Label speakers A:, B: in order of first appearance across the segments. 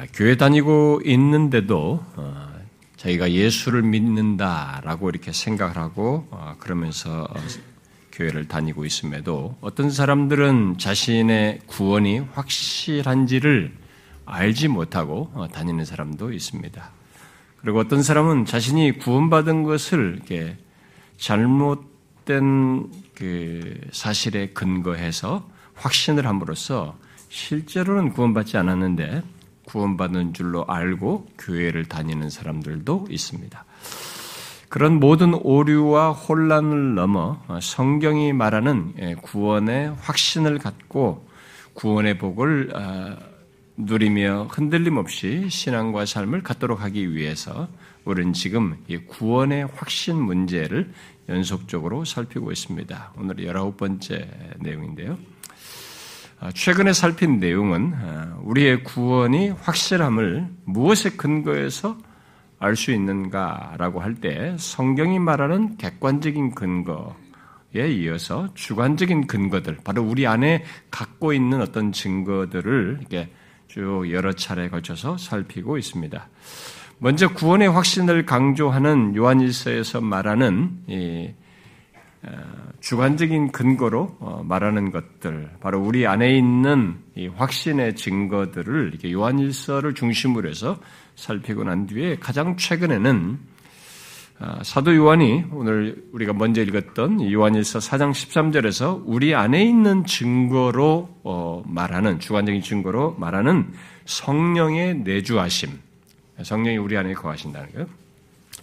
A: 아, 교회 다니고 있는데도 어, 자기가 예수를 믿는다라고 이렇게 생각을 하고 어, 그러면서 어, 교회를 다니고 있음에도 어떤 사람들은 자신의 구원이 확실한지를 알지 못하고 다니는 사람도 있습니다. 그리고 어떤 사람은 자신이 구원받은 것을 이렇게 잘못된 그 사실에 근거해서 확신을 함으로써 실제로는 구원받지 않았는데 구원받는 줄로 알고 교회를 다니는 사람들도 있습니다. 그런 모든 오류와 혼란을 넘어 성경이 말하는 예, 구원의 확신을 갖고 구원의 복을 아, 누리며 흔들림 없이 신앙과 삶을 갖도록 하기 위해서 우리는 지금 구원의 확신 문제를 연속적으로 살피고 있습니다. 오늘 열아홉 번째 내용인데요. 아, 최근에 살핀 내용은 아, 우리의 구원이 확실함을 무엇에 근거해서 알 수 있는가라고 할 때 성경이 말하는 객관적인 근거에 이어서 주관적인 근거들, 바로 우리 안에 갖고 있는 어떤 증거들을 이렇게 쭉 여러 차례 걸쳐서 살피고 있습니다. 먼저 구원의 확신을 강조하는 요한일서에서 말하는 어, 주관적인 근거로 어, 말하는 것들, 바로 우리 안에 있는 확신의 증거들을 이렇게 요한일서를 중심으로 해서 살피고 난 뒤에 가장 최근에는 어, 사도 요한이 오늘 우리가 먼저 읽었던 요한일서 4장 13절에서 우리 안에 있는 증거로 말하는 주관적인 증거로 말하는 성령의 내주하심, 성령이 우리 안에 거하신다는 거예요.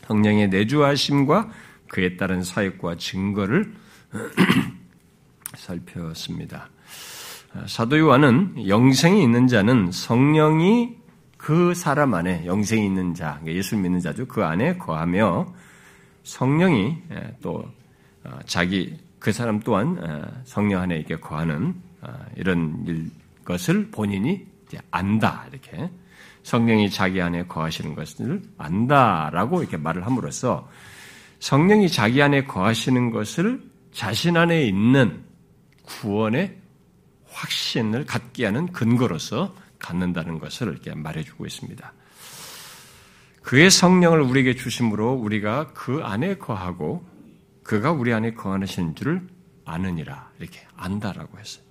A: 성령의 내주하심과 그에 따른 사역과 증거를 살폈습니다. 사도 요한은 영생이 있는 자는 성령이 그 사람 안에 영생이 있는 자, 그러니까 예수를 믿는 자죠. 그 안에 거하며 성령이 또 어, 자기 그 사람 또한 성령 안에 이렇게 거하는 어, 이런 것을 본인이 안다 이렇게 성령이 자기 안에 거하시는 것을 안다라고 이렇게 말을 함으로써 성령이 자기 안에 거하시는 것을 자신 안에 있는 구원의 확신을 갖게 하는 근거로서 갖는다는 것을 이렇게 말해주고 있습니다. 그의 성령을 우리에게 주심으로 우리가 그 안에 거하고 그가 우리 안에 거하시는 줄을 아느니라 이렇게 안다라고 했어요.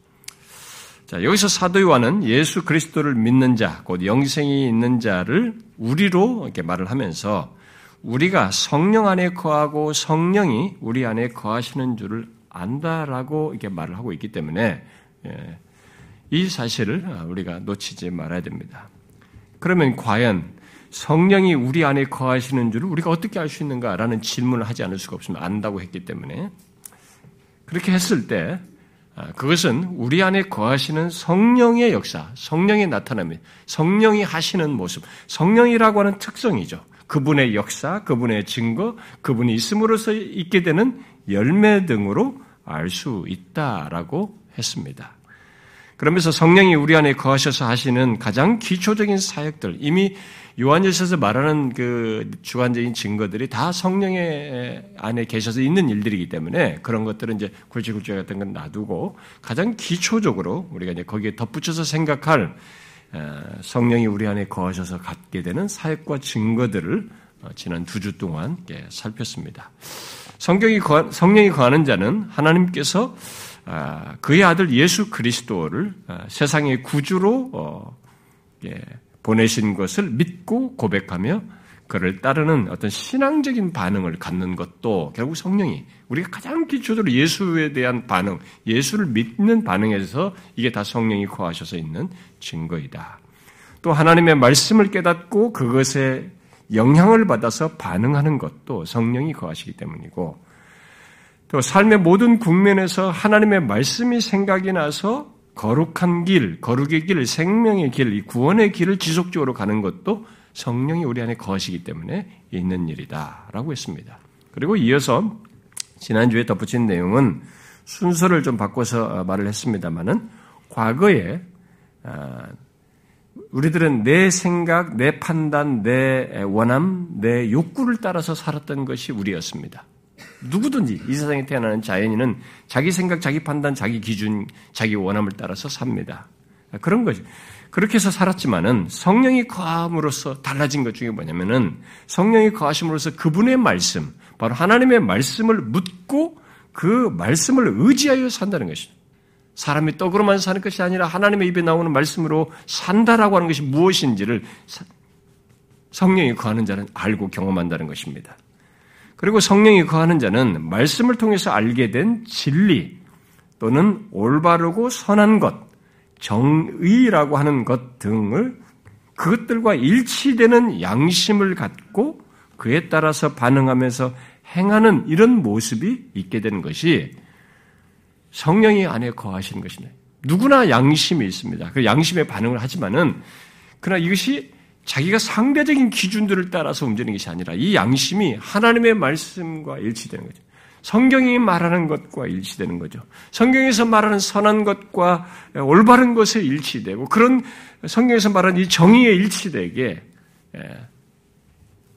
A: 자, 여기서 사도 요한은 예수 그리스도를 믿는 자, 곧 영생이 있는 자를 우리로 이렇게 말을 하면서 우리가 성령 안에 거하고 성령이 우리 안에 거하시는 줄을 안다라고 이렇게 말을 하고 있기 때문에 예, 이 사실을 우리가 놓치지 말아야 됩니다. 그러면 과연 성령이 우리 안에 거하시는 줄을 우리가 어떻게 알 수 있는가라는 질문을 하지 않을 수가 없습니다. 안다고 했기 때문에 그렇게 했을 때 아, 그것은 우리 안에 거하시는 성령의 역사, 성령의 나타남이 성령이 하시는 모습, 성령이라고 하는 특성이죠. 그분의 역사, 그분의 증거, 그분이 있음으로써 있게 되는 열매 등으로 알 수 있다라고 했습니다. 그러면서 성령이 우리 안에 거하셔서 하시는 가장 기초적인 사역들, 이미 요한일서에서 말하는 그 주관적인 증거들이 다 성령의 안에 계셔서 있는 일들이기 때문에 그런 것들은 이제 굴지굴지 같은 건 놔두고 가장 기초적으로 우리가 이제 거기에 덧붙여서 생각할 성령이 우리 안에 거하셔서 갖게 되는 사역과 증거들을 어, 지난 두 주 동안 살폈습니다. 성경이 성령이 거하는 자는 하나님께서 아, 그의 아들 예수 그리스도를 아, 세상의 구주로 어, 보내신 것을 믿고 고백하며 그를 따르는 어떤 신앙적인 반응을 갖는 것도 결국 성령이 우리가 가장 기초적으로 예수에 대한 반응, 예수를 믿는 반응에서 이게 다 성령이 거하셔서 있는 증거이다. 또 하나님의 말씀을 깨닫고 그것에 영향을 받아서 반응하는 것도 성령이 거하시기 때문이고 또 삶의 모든 국면에서 하나님의 말씀이 생각이 나서 거룩한 길, 거룩의 길, 생명의 길, 이 구원의 길을 지속적으로 가는 것도 성령이 우리 안에 거하시기 때문에 있는 일이다라고 했습니다. 그리고 이어서 지난주에 덧붙인 내용은 순서를 좀 바꿔서 말을 했습니다만은 과거에 아, 우리들은 내 생각, 내 판단, 내 원함, 내 욕구를 따라서 살았던 것이 우리였습니다. 누구든지 이 세상에 태어나는 자연인은 자기 생각, 자기 판단, 자기 기준, 자기 원함을 따라서 삽니다. 그런 거죠. 그렇게 해서 살았지만은 성령이 거함으로써 달라진 것 중에 뭐냐면은 성령이 거하심으로써 그분의 말씀, 바로 하나님의 말씀을 묻고 그 말씀을 의지하여 산다는 것이죠. 사람이 떡으로만 사는 것이 아니라 하나님의 입에 나오는 말씀으로 산다라고 하는 것이 무엇인지를 성령이 거하는 자는 알고 경험한다는 것입니다. 그리고 성령이 거하는 자는 말씀을 통해서 알게 된 진리 또는 올바르고 선한 것, 정의라고 하는 것 등을 그것들과 일치되는 양심을 갖고 그에 따라서 반응하면서 행하는 이런 모습이 있게 되는 것이 성령이 안에 거하시는 것입니다. 누구나 양심이 있습니다. 그 양심에 반응을 하지만은 그러나 이것이 자기가 상대적인 기준들을 따라서 움직이는 것이 아니라 이 양심이 하나님의 말씀과 일치되는 거죠. 성경이 말하는 것과 일치되는 거죠. 성경에서 말하는 선한 것과 올바른 것에 일치되고 그런 성경에서 말하는 이 정의에 일치되게 예,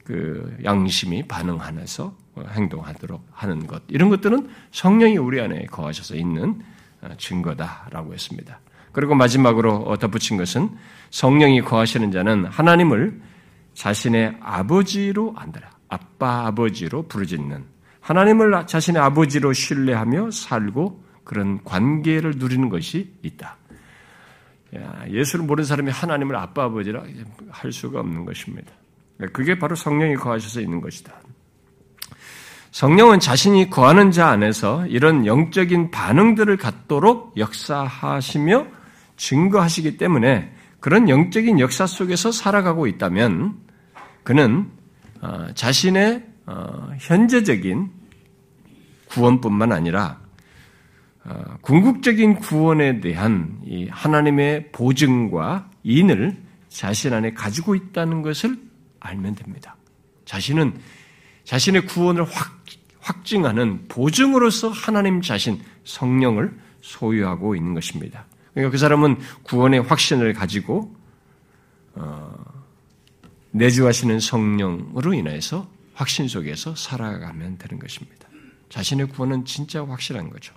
A: 그 양심이 반응하면서 행동하도록 하는 것 이런 것들은 성령이 우리 안에 거하셔서 있는 어, 증거다라고 했습니다. 그리고 마지막으로 덧붙인 것은 성령이 거하시는 자는 하나님을 자신의 아버지로 안다라. 아빠 아버지로 부르짖는 하나님을 자신의 아버지로 신뢰하며 살고 그런 관계를 누리는 것이 있다. 예수를 모르는 사람이 하나님을 아빠 아버지라 할 수가 없는 것입니다. 그게 바로 성령이 거하셔서 있는 것이다. 성령은 자신이 거하는 자 안에서 이런 영적인 반응들을 갖도록 역사하시며 증거하시기 때문에 그런 영적인 역사 속에서 살아가고 있다면 그는 어, 자신의 어, 현재적인 구원뿐만 아니라 어, 궁극적인 구원에 대한 하나님의 보증과 인을 자신 안에 가지고 있다는 것을 알면 됩니다. 자신은 자신의 구원을 확, 확증하는 보증으로서 하나님 자신 성령을 소유하고 있는 것입니다. 그러니까 그 사람은 구원의 확신을 가지고 어, 내주하시는 성령으로 인해서 확신 속에서 살아가면 되는 것입니다. 자신의 구원은 진짜 확실한 거죠.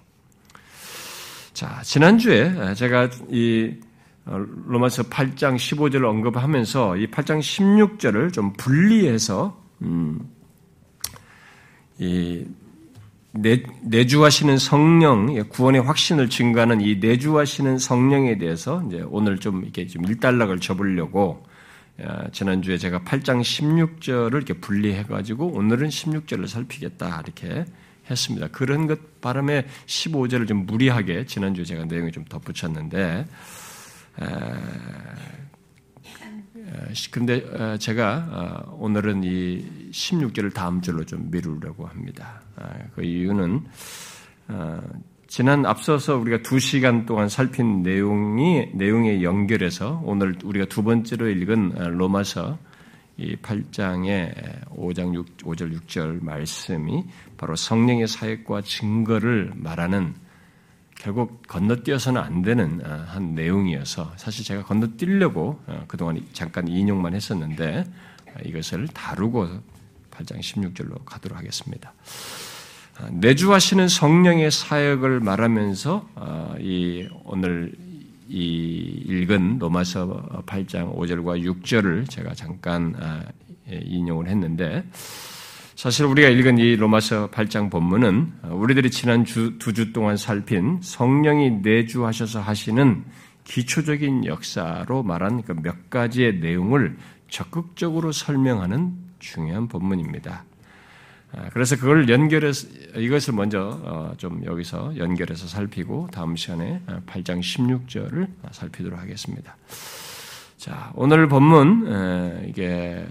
A: 자, 지난주에 제가 이 어, 로마서 8장 15절을 언급하면서 이 8장 16절을 좀 분리해서 음, 이 내, 내주하시는 성령, 예, 구원의 확신을 증가하는 이 내주하시는 성령에 대해서 이제 오늘 좀 이렇게 좀 일단락을 접으려고 지난주에 제가 8장 16절을 이렇게 분리해가지고 오늘은 16절을 살피겠다 이렇게 했습니다. 그런 것 바람에 15절을 좀 무리하게 지난주에 제가 내용을 좀 덧붙였는데 근데 어, 제가 어, 오늘은 이 16절을 다음 절로 좀 미루려고 합니다. 아, 그 이유는 어, 지난 앞서서 우리가 두 시간 동안 살핀 내용이 내용에 연결해서 오늘 우리가 두 번째로 읽은 로마서 이 8장의 5장 6, 5절 6절 말씀이 바로 성령의 사역과 증거를 말하는 결국 건너뛰어서는 안 되는 어, 한 내용이어서 사실 제가 건너뛰려고 어, 그동안 잠깐 인용만 했었는데 어, 이것을 다루고 8장 16절로 가도록 하겠습니다. 내주하시는 성령의 사역을 말하면서 이 오늘 이 읽은 로마서 8장 5절과 6절을 제가 잠깐 예, 인용을 했는데 사실 우리가 읽은 이 로마서 8장 본문은 우리들이 지난 주, 두주 동안 살핀 성령이 내주하셔서 하시는 기초적인 역사로 말한 그 몇 가지의 내용을 적극적으로 설명하는 중요한 본문입니다. 아, 그래서 그걸 연결해서 이것을 먼저 어, 좀 여기서 연결해서 살피고 다음 시간에 8장 16절을 살피도록 하겠습니다. 자, 오늘 본문 이게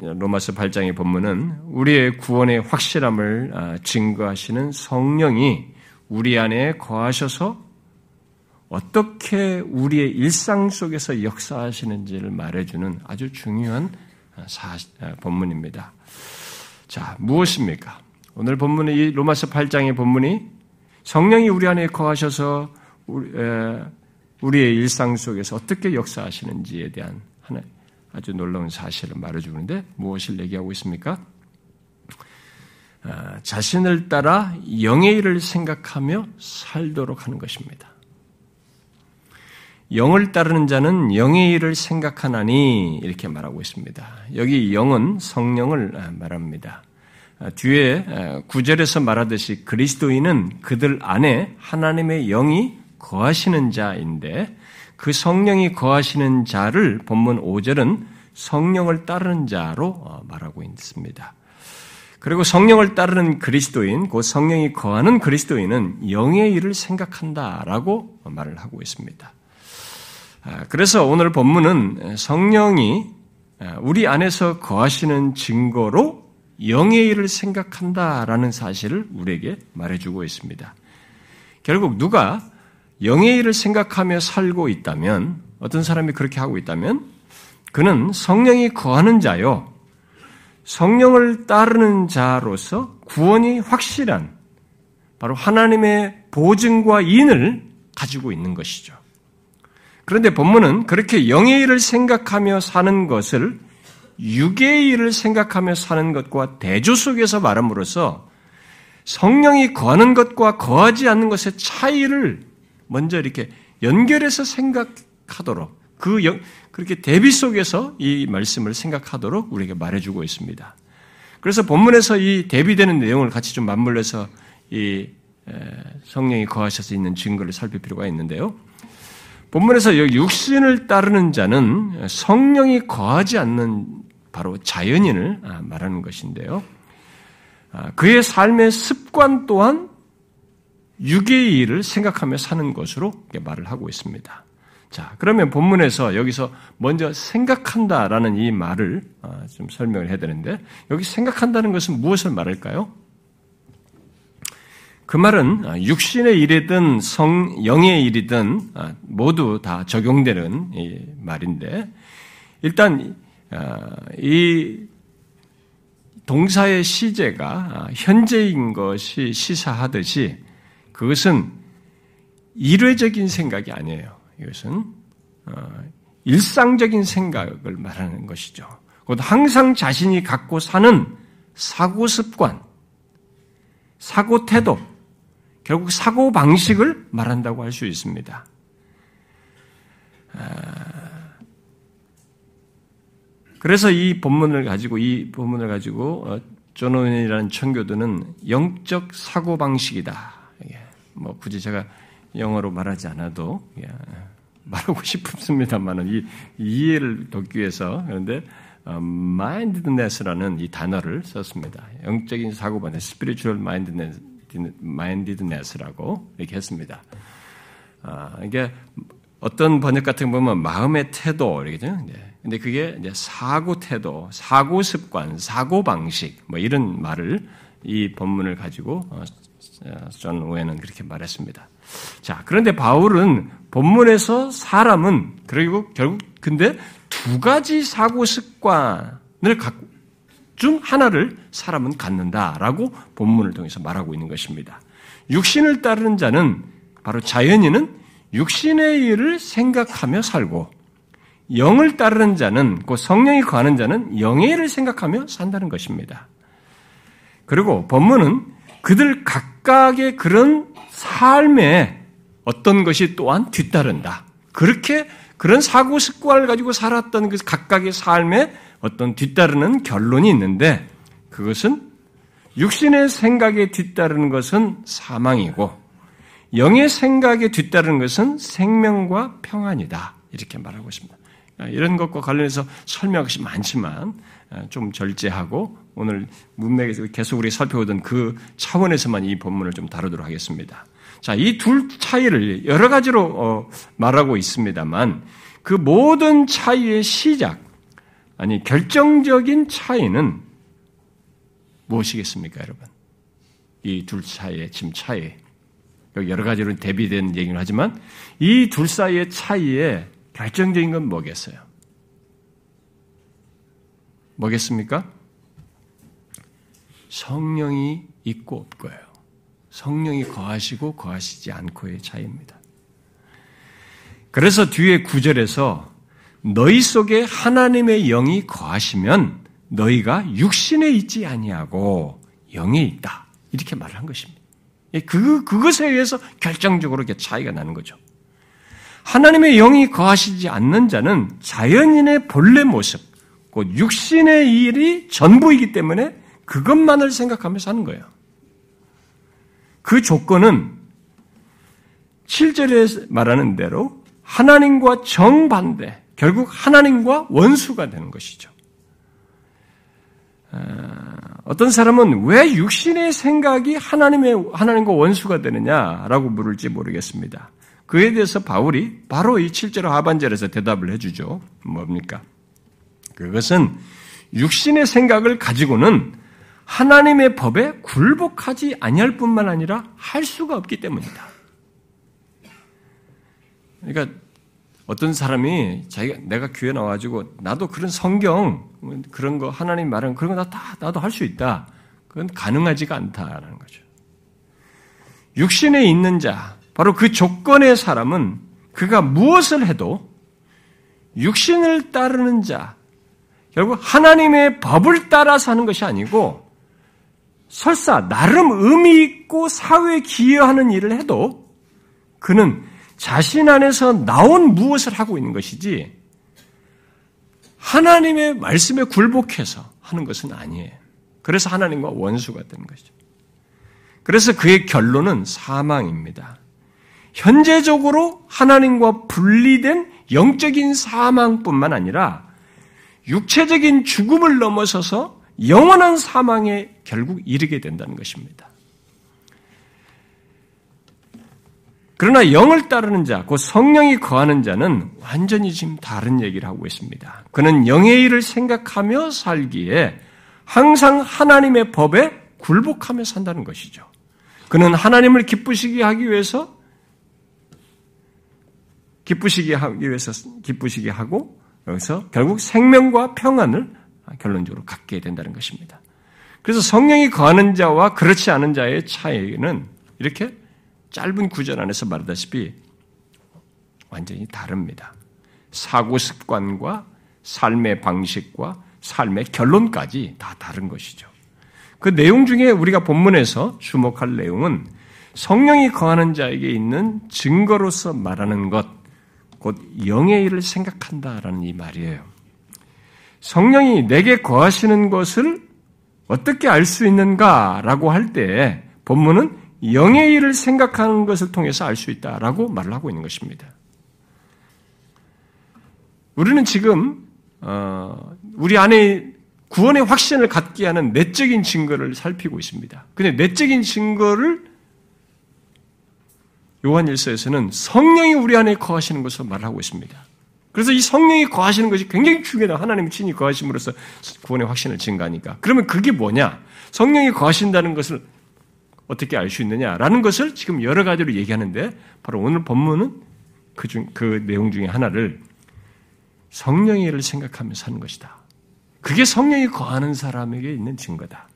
A: 로마서 8장의 본문은 우리의 구원의 확실함을 아, 증거하시는 성령이 우리 안에 거하셔서 어떻게 우리의 일상 속에서 역사하시는지를 말해주는 아주 중요한 사, 아, 본문입니다. 자, 무엇입니까? 오늘 본문의 이 로마서 8장의 본문이 성령이 우리 안에 거하셔서 우리의 일상 속에서 어떻게 역사하시는지에 대한 하나 아주 놀라운 사실을 말해주는데 무엇을 얘기하고 있습니까? 아, 자신을 따라 영의 일을 생각하며 살도록 하는 것입니다. 영을 따르는 자는 영의 일을 생각하나니 이렇게 말하고 있습니다. 여기 영은 성령을 말합니다. 뒤에 구절에서 말하듯이 그리스도인은 그들 안에 하나님의 영이 거하시는 자인데 그 성령이 거하시는 자를 본문 5절은 성령을 따르는 자로 어, 말하고 있습니다. 그리고 성령을 따르는 그리스도인, 그 성령이 거하는 그리스도인은 영의 일을 생각한다라고 말을 하고 있습니다. 아, 그래서 오늘 본문은 성령이 아, 우리 안에서 거하시는 증거로 영의 일을 생각한다라는 사실을 우리에게 말해주고 있습니다. 결국 누가 영의 일을 생각하며 살고 있다면, 어떤 사람이 그렇게 하고 있다면, 그는 성령이 거하는 자요, 성령을 따르는 자로서 구원이 확실한, 바로 하나님의 보증과 인을 가지고 있는 것이죠. 그런데 본문은 그렇게 영의 일을 생각하며 사는 것을 육의 일을 생각하며 사는 것과 대조 속에서 말함으로써 성령이 거하는 것과 거하지 않는 것의 차이를 먼저 이렇게 연결해서 생각하도록 그 영, 그렇게 대비 속에서 이 말씀을 생각하도록 우리에게 말해주고 있습니다. 그래서 본문에서 이 대비되는 내용을 같이 좀 맞물려서 이 성령이 거하셔서 있는 증거를 살필 필요가 있는데요. 본문에서 여기 육신을 따르는 자는 성령이 거하지 않는 바로 자연인을 아, 말하는 것인데요. 아, 그의 삶의 습관 또한 육의 일을 생각하며 사는 것으로 말을 하고 있습니다. 자, 그러면 본문에서 여기서 먼저 생각한다라는 이 말을 아, 좀 설명을 해야 되는데, 여기 생각한다는 것은 무엇을 말할까요? 그 말은 아, 육신의 일이든 성, 영의 일이든 아, 모두 다 적용되는 말인데, 일단, 이 동사의 시제가 현재인 것이 시사하듯이 그것은 일회적인 생각이 아니에요. 이것은 어, 일상적인 생각을 말하는 것이죠. 곧 항상 자신이 갖고 사는 사고 습관, 사고 태도, 결국 사고 방식을 말한다고 할 수 있습니다. 아, 그래서 이 본문을 가지고 이 본문을 가지고 어, 청교도는 영적 사고 방식이다. 뭐 굳이 제가 영어로 말하지 않아도 예, 말하고 싶습니다만은 이 이해를 돕기 위해서 그런데 어, mindedness라는 이 단어를 썼습니다. 영적인 사고방식 spiritual mindedness, mindedness라고 이렇게 했습니다. 아, 이게 어떤 번역 같은 거 보면 마음의 태도 이렇게죠. 근데 그게 이제 사고 태도, 사고 습관, 사고 방식 뭐 이런 말을 이 본문을 가지고 어, 존 오웬은 그렇게 말했습니다. 자, 그런데 바울은 본문에서 사람은 그리고 결국 근데 두 가지 사고 습관을 갖고 중 하나를 사람은 갖는다라고 본문을 통해서 말하고 있는 것입니다. 육신을 따르는 자는 바로 자연인은 육신의 일을 생각하며 살고 영을 따르는 자는 그 성령이 거하는 자는 영의 일을 생각하며 산다는 것입니다. 그리고 본문은 그들 각각의 그런 삶에 어떤 것이 또한 뒤따른다. 그렇게 그런 사고 습관을 가지고 살았던 그 각각의 삶에 어떤 뒤따르는 결론이 있는데 그것은 육신의 생각에 뒤따르는 것은 사망이고 영의 생각에 뒤따르는 것은 생명과 평안이다. 이렇게 말하고 있습니다. 이런 것과 관련해서 설명할 것이 많지만 좀 절제하고 오늘 문맥에서 계속 우리 살펴보던 그 차원에서만 이 본문을 좀 다루도록 하겠습니다. 자, 이 둘 차이를 여러 가지로 어, 말하고 있습니다만 그 모든 차이의 시작, 아니 결정적인 차이는 무엇이겠습니까, 여러분? 이둘 차이의 지금 차이. 여러 가지로 대비된 얘기를 하지만 이 둘 사이의 차이에 결정적인 건 뭐겠어요? 뭐겠습니까? 성령이 있고 없고예요. 성령이 거하시고 거하시지 않고의 차이입니다. 그래서 뒤에 구절에서 너희 속에 하나님의 영이 거하시면 너희가 육신에 있지 아니하고 영에 있다. 이렇게 말을 한 것입니다. 그, 그것에 의해서 결정적으로 이렇게 차이가 나는 거죠. 하나님의 영이 거하시지 않는 자는 자연인의 본래 모습, 곧 육신의 일이 전부이기 때문에 그것만을 생각하며 사는 거예요. 그 조건은 7절에 말하는 대로 하나님과 정반대, 결국 하나님과 원수가 되는 것이죠. 어떤 사람은 왜 육신의 생각이 하나님의, 하나님과 원수가 되느냐라고 물을지 모르겠습니다. 그에 대해서 바울이 바로 이 7절 하반절에서 대답을 해주죠. 뭡니까? 그것은 육신의 생각을 가지고는 하나님의 법에 굴복하지 아니할 뿐만 아니라 할 수가 없기 때문이다. 그러니까 어떤 사람이 자기가 내가 교회 나와가지고 나도 그런 성경 그런 거 하나님 말하는 그런 거다 나도 할 수 있다. 그건 가능하지가 않다라는 거죠. 육신에 있는 자 바로 그 조건의 사람은 그가 무엇을 해도 육신을 따르는 자 결국 하나님의 법을 따라 사는 것이 아니고 설사 나름 의미 있고 사회에 기여하는 일을 해도 그는 자신 안에서 나온 무엇을 하고 있는 것이지 하나님의 말씀에 굴복해서 하는 것은 아니에요. 그래서 하나님과 원수가 되는 것이죠. 그래서 그의 결론은 사망입니다. 현재적으로 하나님과 분리된 영적인 사망뿐만 아니라 육체적인 죽음을 넘어서서 영원한 사망에 결국 이르게 된다는 것입니다. 그러나 영을 따르는 자, 그 성령이 거하는 자는 완전히 지금 다른 얘기를 하고 있습니다. 그는 영의 일을 생각하며 살기에 항상 하나님의 법에 굴복하며 산다는 것이죠. 그는 하나님을 기쁘시게 하기 위해서 기쁘시게 하기 위해서 기쁘시게 하고 여기서 결국 생명과 평안을 결론적으로 갖게 된다는 것입니다. 그래서 성령이 거하는 자와 그렇지 않은 자의 차이는 이렇게 짧은 구절 안에서 말하다시피 완전히 다릅니다. 사고 습관과 삶의 방식과 삶의 결론까지 다 다른 것이죠. 그 내용 중에 우리가 본문에서 주목할 내용은 성령이 거하는 자에게 있는 증거로서 말하는 것, 곧 영의 일을 생각한다라는 이 말이에요. 성령이 내게 거하시는 것을 어떻게 알 수 있는가라고 할 때 본문은 영의 일을 생각하는 것을 통해서 알 수 있다라고 말을 하고 있는 것입니다. 우리는 지금 어, 우리 안에 구원의 확신을 갖게 하는 내적인 증거를 살피고 있습니다. 근데 내적인 증거를 요한일서에서는 성령이 우리 안에 거하시는 것을 말하고 있습니다. 그래서 이 성령이 거하시는 것이 굉장히 중요하다. 하나님의 친히 거하심으로써 구원의 확신을 증가하니까. 그러면 그게 뭐냐? 성령이 거하신다는 것을 어떻게 알 수 있느냐라는 것을 지금 여러 가지로 얘기하는데 바로 오늘 본문은 그 중, 그 내용 중에 하나를 성령의 일을 생각하면서 하는 것이다. 그게 성령이 거하는 사람에게 있는 증거다.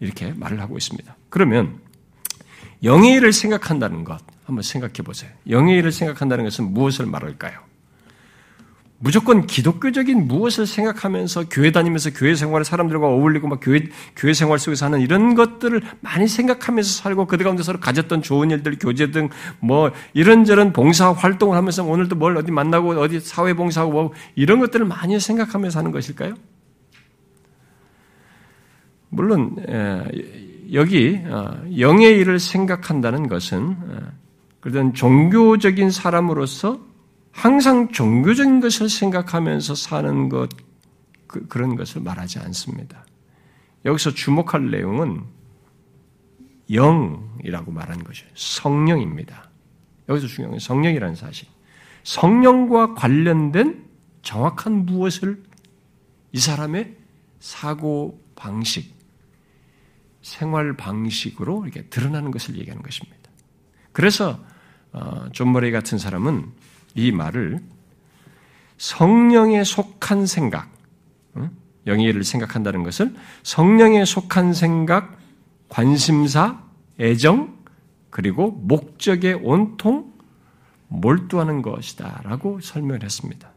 A: 이렇게 말을 하고 있습니다. 그러면 영의 일을 생각한다는 것 한번 생각해 보세요. 영의 일을 생각한다는 것은 무엇을 말할까요? 무조건 기독교적인 무엇을 생각하면서 교회 다니면서 교회 생활을 사람들과 어울리고 막 교회, 교회 생활 속에서 하는 이런 것들을 많이 생각하면서 살고 그 가운데 서로 가졌던 좋은 일들, 교제 등 뭐 이런저런 봉사 활동을 하면서 오늘도 뭘 어디 만나고 어디 사회 봉사하고 뭐 이런 것들을 많이 생각하면서 하는 것일까요? 물론, 여기 어, 영의 일을 생각한다는 것은 그런 종교적인 사람으로서 항상 종교적인 것을 생각하면서 사는 것, 그, 런 것을 말하지 않습니다. 여기서 주목할 내용은 영이라고 말하는 것이죠. 성령입니다. 여기서 중요한 건 성령이라는 사실. 성령과 관련된 정확한 무엇을 이 사람의 사고 방식, 생활 방식으로 이렇게 드러나는 것을 얘기하는 것입니다. 그래서 어, 존 머레이 같은 사람은 이 말을 성령에 속한 생각, 영예를 생각한다는 것을 성령에 속한 생각, 관심사, 애정, 그리고 목적에 온통 몰두하는 것이다 라고 설명을 했습니다.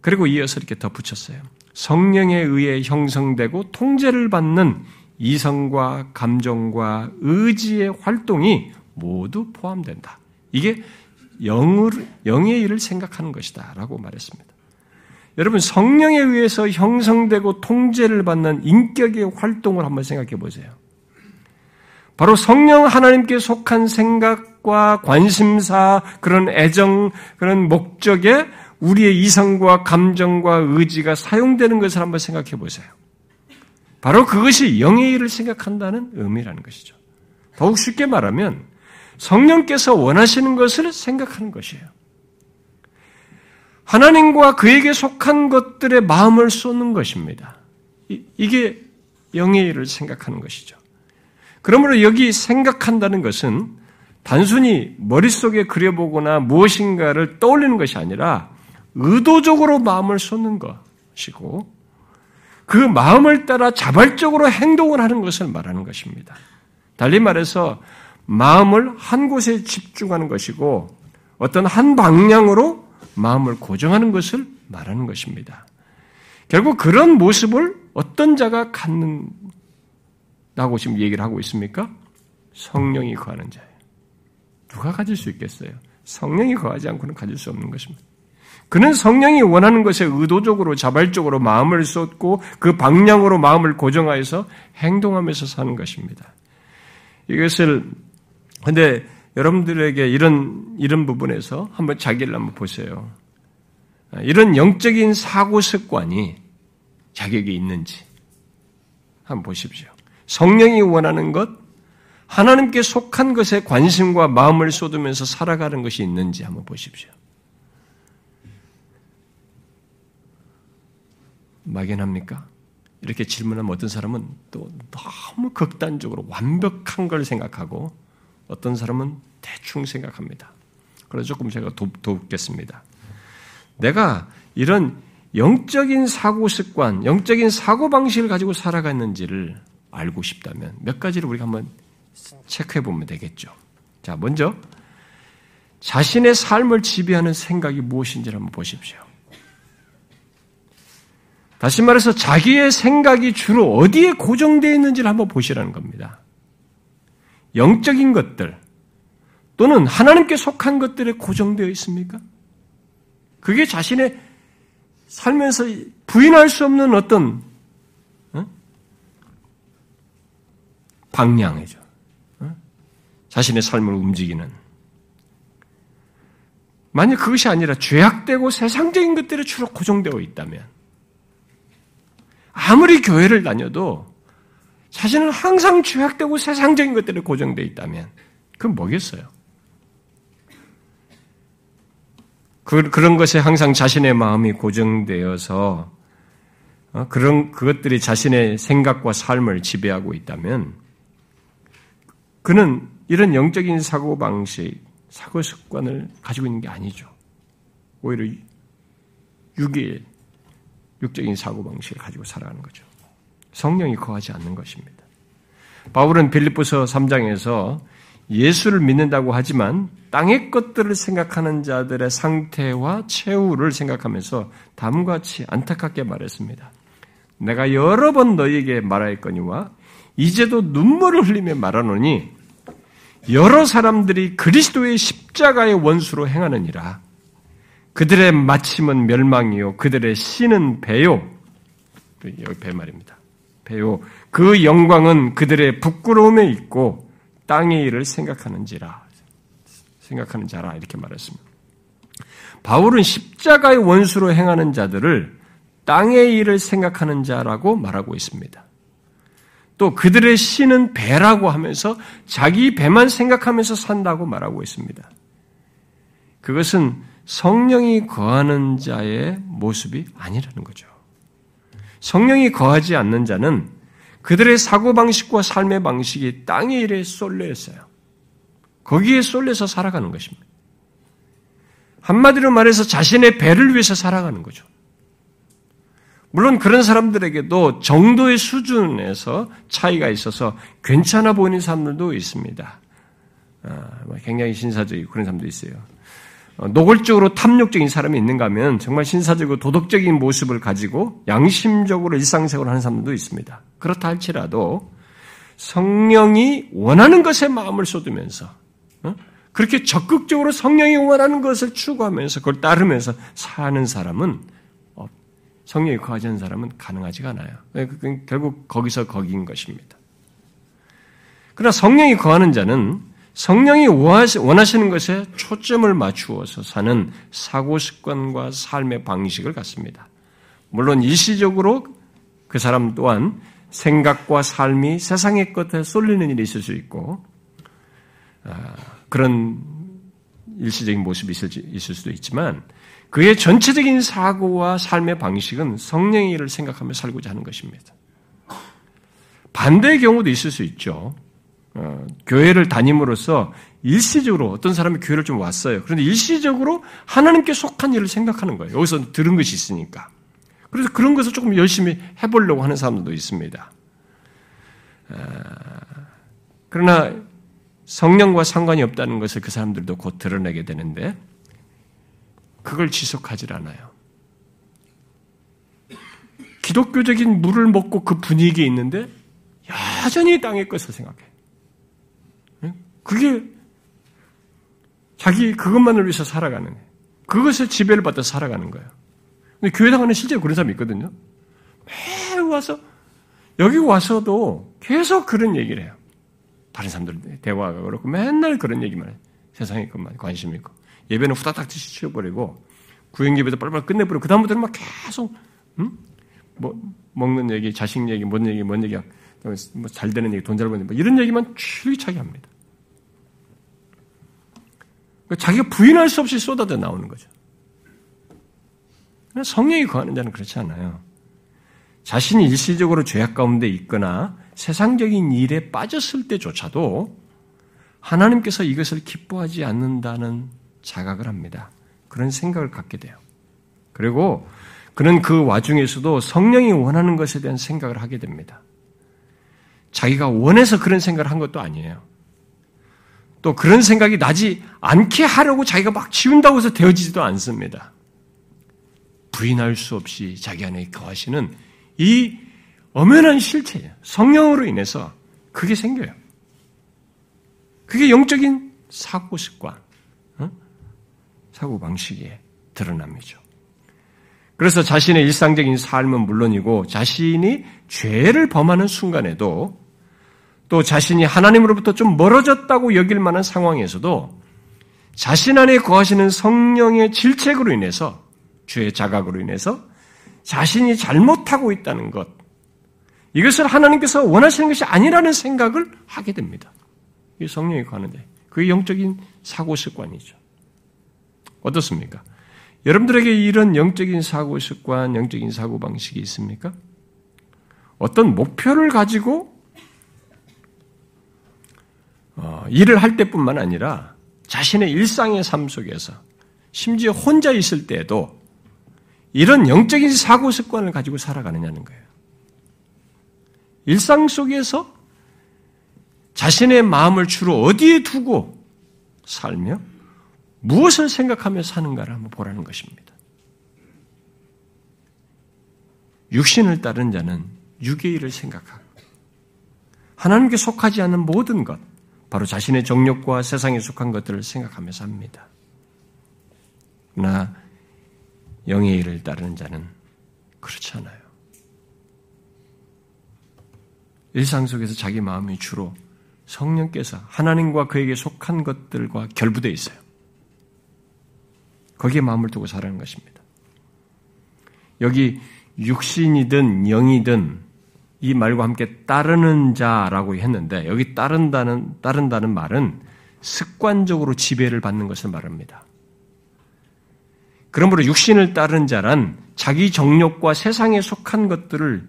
A: 그리고 이어서 이렇게 덧붙였어요. 성령에 의해 형성되고 통제를 받는 이성과 감정과 의지의 활동이 모두 포함된다. 이게 영을, 영의 일을 생각하는 것이다. 라고 말했습니다. 여러분, 성령에 의해서 형성되고 통제를 받는 인격의 활동을 한번 생각해 보세요. 바로 성령 하나님께 속한 생각과 관심사, 그런 애정, 그런 목적에 우리의 이성과 감정과 의지가 사용되는 것을 한번 생각해 보세요. 바로 그것이 영의 일을 생각한다는 의미라는 것이죠. 더욱 쉽게 말하면 성령께서 원하시는 것을 생각하는 것이에요. 하나님과 그에게 속한 것들의 마음을 쏟는 것입니다. 이게 영의 일을 생각하는 것이죠. 그러므로 여기 생각한다는 것은 단순히 머릿속에 그려보거나 무엇인가를 떠올리는 것이 아니라 의도적으로 마음을 쏟는 것이고 그 마음을 따라 자발적으로 행동을 하는 것을 말하는 것입니다. 달리 말해서 마음을 한 곳에 집중하는 것이고 어떤 한 방향으로 마음을 고정하는 것을 말하는 것입니다. 결국 그런 모습을 어떤 자가 갖는다고 지금 얘기를 하고 있습니까? 성령이 거하는 자예요. 누가 가질 수 있겠어요? 성령이 거하지 않고는 가질 수 없는 것입니다. 그는 성령이 원하는 것에 의도적으로 자발적으로 마음을 쏟고 그 방향으로 마음을 고정하여서 행동하면서 사는 것입니다. 이것을 근데 여러분들에게 이런 이런 부분에서 한번 자기를 한번 보세요. 이런 영적인 사고 습관이 자격이 있는지 한번 보십시오. 성령이 원하는 것, 하나님께 속한 것에 관심과 마음을 쏟으면서 살아가는 것이 있는지 한번 보십시오. 막연합니까? 이렇게 질문하면 어떤 사람은 또 너무 극단적으로 완벽한 걸 생각하고 어떤 사람은 대충 생각합니다. 그래서 조금 제가 도, 돕겠습니다. 내가 이런 영적인 사고 습관, 영적인 사고 방식을 가지고 살아갔는지를 알고 싶다면 몇 가지를 우리가 한번 체크해 보면 되겠죠. 자, 먼저 자신의 삶을 지배하는 생각이 무엇인지를 한번 보십시오. 다시 말해서 자기의 생각이 주로 어디에 고정되어 있는지를 한번 보시라는 겁니다. 영적인 것들 또는 하나님께 속한 것들에 고정되어 있습니까? 그게 자신의 살면서 부인할 수 없는 어떤 어? 방향이죠. 어? 자신의 삶을 움직이는. 만약 그것이 아니라 죄악되고 세상적인 것들에 주로 고정되어 있다면 아무리 교회를 다녀도 자신은 항상 죄악되고 세상적인 것들에 고정되어 있다면 그건 뭐겠어요? 그, 그런 것에 항상 자신의 마음이 고정되어서 어, 그런 그것들이 자신의 생각과 삶을 지배하고 있다면 그는 이런 영적인 사고 방식, 사고 습관을 가지고 있는 게 아니죠. 오히려 유기의 육적인 사고 방식을 가지고 살아가는 거죠. 성령이 거하지 않는 것입니다. 바울은 빌립보서 3장에서 예수를 믿는다고 하지만 땅의 것들을 생각하는 자들의 상태와 최후를 생각하면서 다음같이 안타깝게 말했습니다. 내가 여러 번 너희에게 말하였거니와 이제도 눈물을 흘리며 말하노니 여러 사람들이 그리스도의 십자가의 원수로 행하느니라. 그들의 마침은 멸망이요. 그들의 씨는 배요. 여기 배 말입니다. 배요. 그 영광은 그들의 부끄러움에 있고 땅의 일을 생각하는지라. 생각하는 자라. 이렇게 말했습니다. 바울은 십자가의 원수로 행하는 자들을 땅의 일을 생각하는 자라고 말하고 있습니다. 또 그들의 씨는 배라고 하면서 자기 배만 생각하면서 산다고 말하고 있습니다. 그것은 성령이 거하는 자의 모습이 아니라는 거죠. 성령이 거하지 않는 자는 그들의 사고방식과 삶의 방식이 땅의 일에 쏠려 있어요. 거기에 쏠려서 살아가는 것입니다. 한마디로 말해서 자신의 배를 위해서 살아가는 거죠. 물론 그런 사람들에게도 정도의 수준에서 차이가 있어서 괜찮아 보이는 사람들도 있습니다. 아, 뭐 굉장히 신사적이고 그런 사람도 있어요. 어, 노골적으로 탐욕적인 사람이 있는가 하면 정말 신사적이고 도덕적인 모습을 가지고 양심적으로 일상생활을 하는 사람도 있습니다. 그렇다 할지라도 성령이 원하는 것에 마음을 쏟으면서 어? 그렇게 적극적으로 성령이 원하는 것을 추구하면서 그걸 따르면서 사는 사람은 성령이 거하지 않는 사람은 가능하지가 않아요. 네, 결국 거기서 거기인 것입니다. 그러나 성령이 거하는 자는 성령이 원하시는 것에 초점을 맞추어서 사는 사고 습관과 삶의 방식을 갖습니다. 물론 일시적으로 그 사람 또한 생각과 삶이 세상의 것에 쏠리는 일이 있을 수 있고 아, 그런 일시적인 모습이 있을, 수도 있지만 그의 전체적인 사고와 삶의 방식은 성령의 일을 생각하며 살고자 하는 것입니다. 반대의 경우도 있을 수 있죠. 어, 교회를 다님으로써 일시적으로 어떤 사람이 교회를 좀 왔어요. 그런데 일시적으로 하나님께 속한 일을 생각하는 거예요. 여기서 들은 것이 있으니까. 그래서 그런 것을 조금 열심히 해보려고 하는 사람들도 있습니다. 어, 그러나 성령과 상관이 없다는 것을 그 사람들도 곧 드러내게 되는데 그걸 지속하질 않아요. 기독교적인 물을 먹고 그 분위기에 있는데 여전히 땅의 것을 생각해. 그게 자기 그것만을 위해서 살아가는 거예요. 그것을 지배를 받아 살아가는 거예요. 근데 교회 당하는 실제로 그런 사람이 있거든요. 매일 와서 여기 와서도 계속 그런 얘기를 해요. 다른 사람들 대화가 그렇고 맨날 그런 얘기만 해요. 세상에 것만 관심 있고 예배는 후다닥 치워버리고 구행 예배도 빨리빨리 끝내버리고 그 다음부터는 막 계속 음? 뭐 먹는 얘기, 자식 얘기, 뭔 얘기, 뭔 얘기, 뭐 잘 되는 얘기, 돈 잘 버는 얘기, 뭐 이런 얘기만 줄기차게 합니다. 그러니까 자기가 부인할 수 없이 쏟아져 나오는 거죠. 성령이 거하는 자는 그렇지 않아요. 자신이 일시적으로 죄악 가운데 있거나 세상적인 일에 빠졌을 때조차도 하나님께서 이것을 기뻐하지 않는다는 자각을 합니다. 그런 생각을 갖게 돼요. 그리고 그는 그 와중에서도 성령이 원하는 것에 대한 생각을 하게 됩니다. 자기가 원해서 그런 생각을 한 것도 아니에요. 또 그런 생각이 나지 않게 하려고 자기가 막 지운다고 해서 되어지지도 않습니다. 부인할 수 없이 자기 안에 거하시는 이 엄연한 실체예요. 성령으로 인해서 그게 생겨요. 그게 영적인 사고 습관, 어? 사고 방식에 드러남이죠. 그래서 자신의 일상적인 삶은 물론이고 자신이 죄를 범하는 순간에도 또 자신이 하나님으로부터 좀 멀어졌다고 여길 만한 상황에서도 자신 안에 거하시는 성령의 질책으로 인해서 죄의 자각으로 인해서 자신이 잘못하고 있다는 것 이것을 하나님께서 원하시는 것이 아니라는 생각을 하게 됩니다. 이 성령이 거하는데 그게 영적인 사고 습관이죠. 어떻습니까? 여러분들에게 이런 영적인 사고 습관, 영적인 사고 방식이 있습니까? 어떤 목표를 가지고 어, 일을 할 때뿐만 아니라 자신의 일상의 삶 속에서 심지어 혼자 있을 때에도 이런 영적인 사고 습관을 가지고 살아가느냐는 거예요. 일상 속에서 자신의 마음을 주로 어디에 두고 살며 무엇을 생각하며 사는가를 한번 보라는 것입니다. 육신을 따른 자는 육의 일을 생각하고 하나님께 속하지 않는 모든 것, 바로 자신의 정욕과 세상에 속한 것들을 생각하며 삽니다. 그러나 영의 일을 따르는 자는 그렇지 않아요. 일상 속에서 자기 마음이 주로 성령께서 하나님과 그에게 속한 것들과 결부되어 있어요. 거기에 마음을 두고 살아가는 것입니다. 여기 육신이든 영이든 이 말과 함께 따르는 자라고 했는데 여기 따른다는 따른다는 말은 습관적으로 지배를 받는 것을 말합니다. 그러므로 육신을 따른 자란 자기 정욕과 세상에 속한 것들을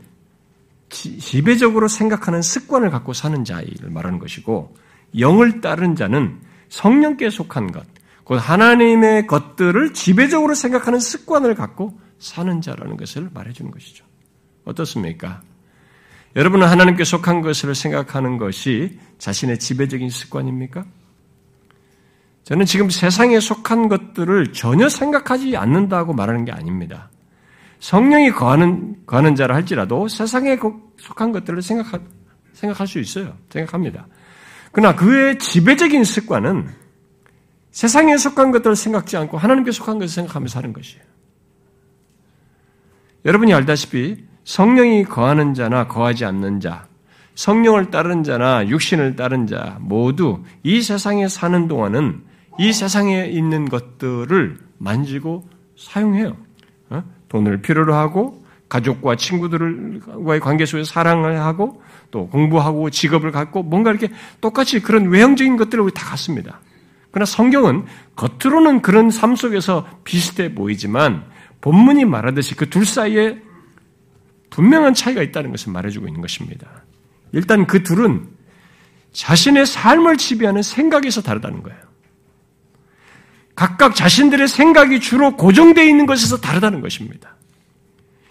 A: 지배적으로 생각하는 습관을 갖고 사는 자를 말하는 것이고 영을 따른 자는 성령께 속한 것, 곧 하나님의 것들을 지배적으로 생각하는 습관을 갖고 사는 자라는 것을 말해주는 것이죠. 어떻습니까? 여러분은 하나님께 속한 것을 생각하는 것이 자신의 지배적인 습관입니까? 저는 지금 세상에 속한 것들을 전혀 생각하지 않는다고 말하는 게 아닙니다. 성령이 거하는, 거하는 자라 할지라도 세상에 속한 것들을 생각하, 생각할 수 있어요. 생각합니다. 그러나 그의 지배적인 습관은 세상에 속한 것들을 생각지 않고 하나님께 속한 것을 생각하며 사는 것이에요. 여러분이 알다시피 성령이 거하는 자나 거하지 않는 자, 성령을 따른 자나 육신을 따른 자 모두 이 세상에 사는 동안은 이 세상에 있는 것들을 만지고 사용해요. 어? 돈을 필요로 하고 가족과 친구들과의 관계 속에서 사랑을 하고 또 공부하고 직업을 갖고 뭔가 이렇게 똑같이 그런 외형적인 것들을 다 갖습니다. 그러나 성경은 겉으로는 그런 삶 속에서 비슷해 보이지만 본문이 말하듯이 그 둘 사이에 분명한 차이가 있다는 것을 말해주고 있는 것입니다. 일단 그 둘은 자신의 삶을 지배하는 생각에서 다르다는 거예요. 각각 자신들의 생각이 주로 고정되어 있는 것에서 다르다는 것입니다.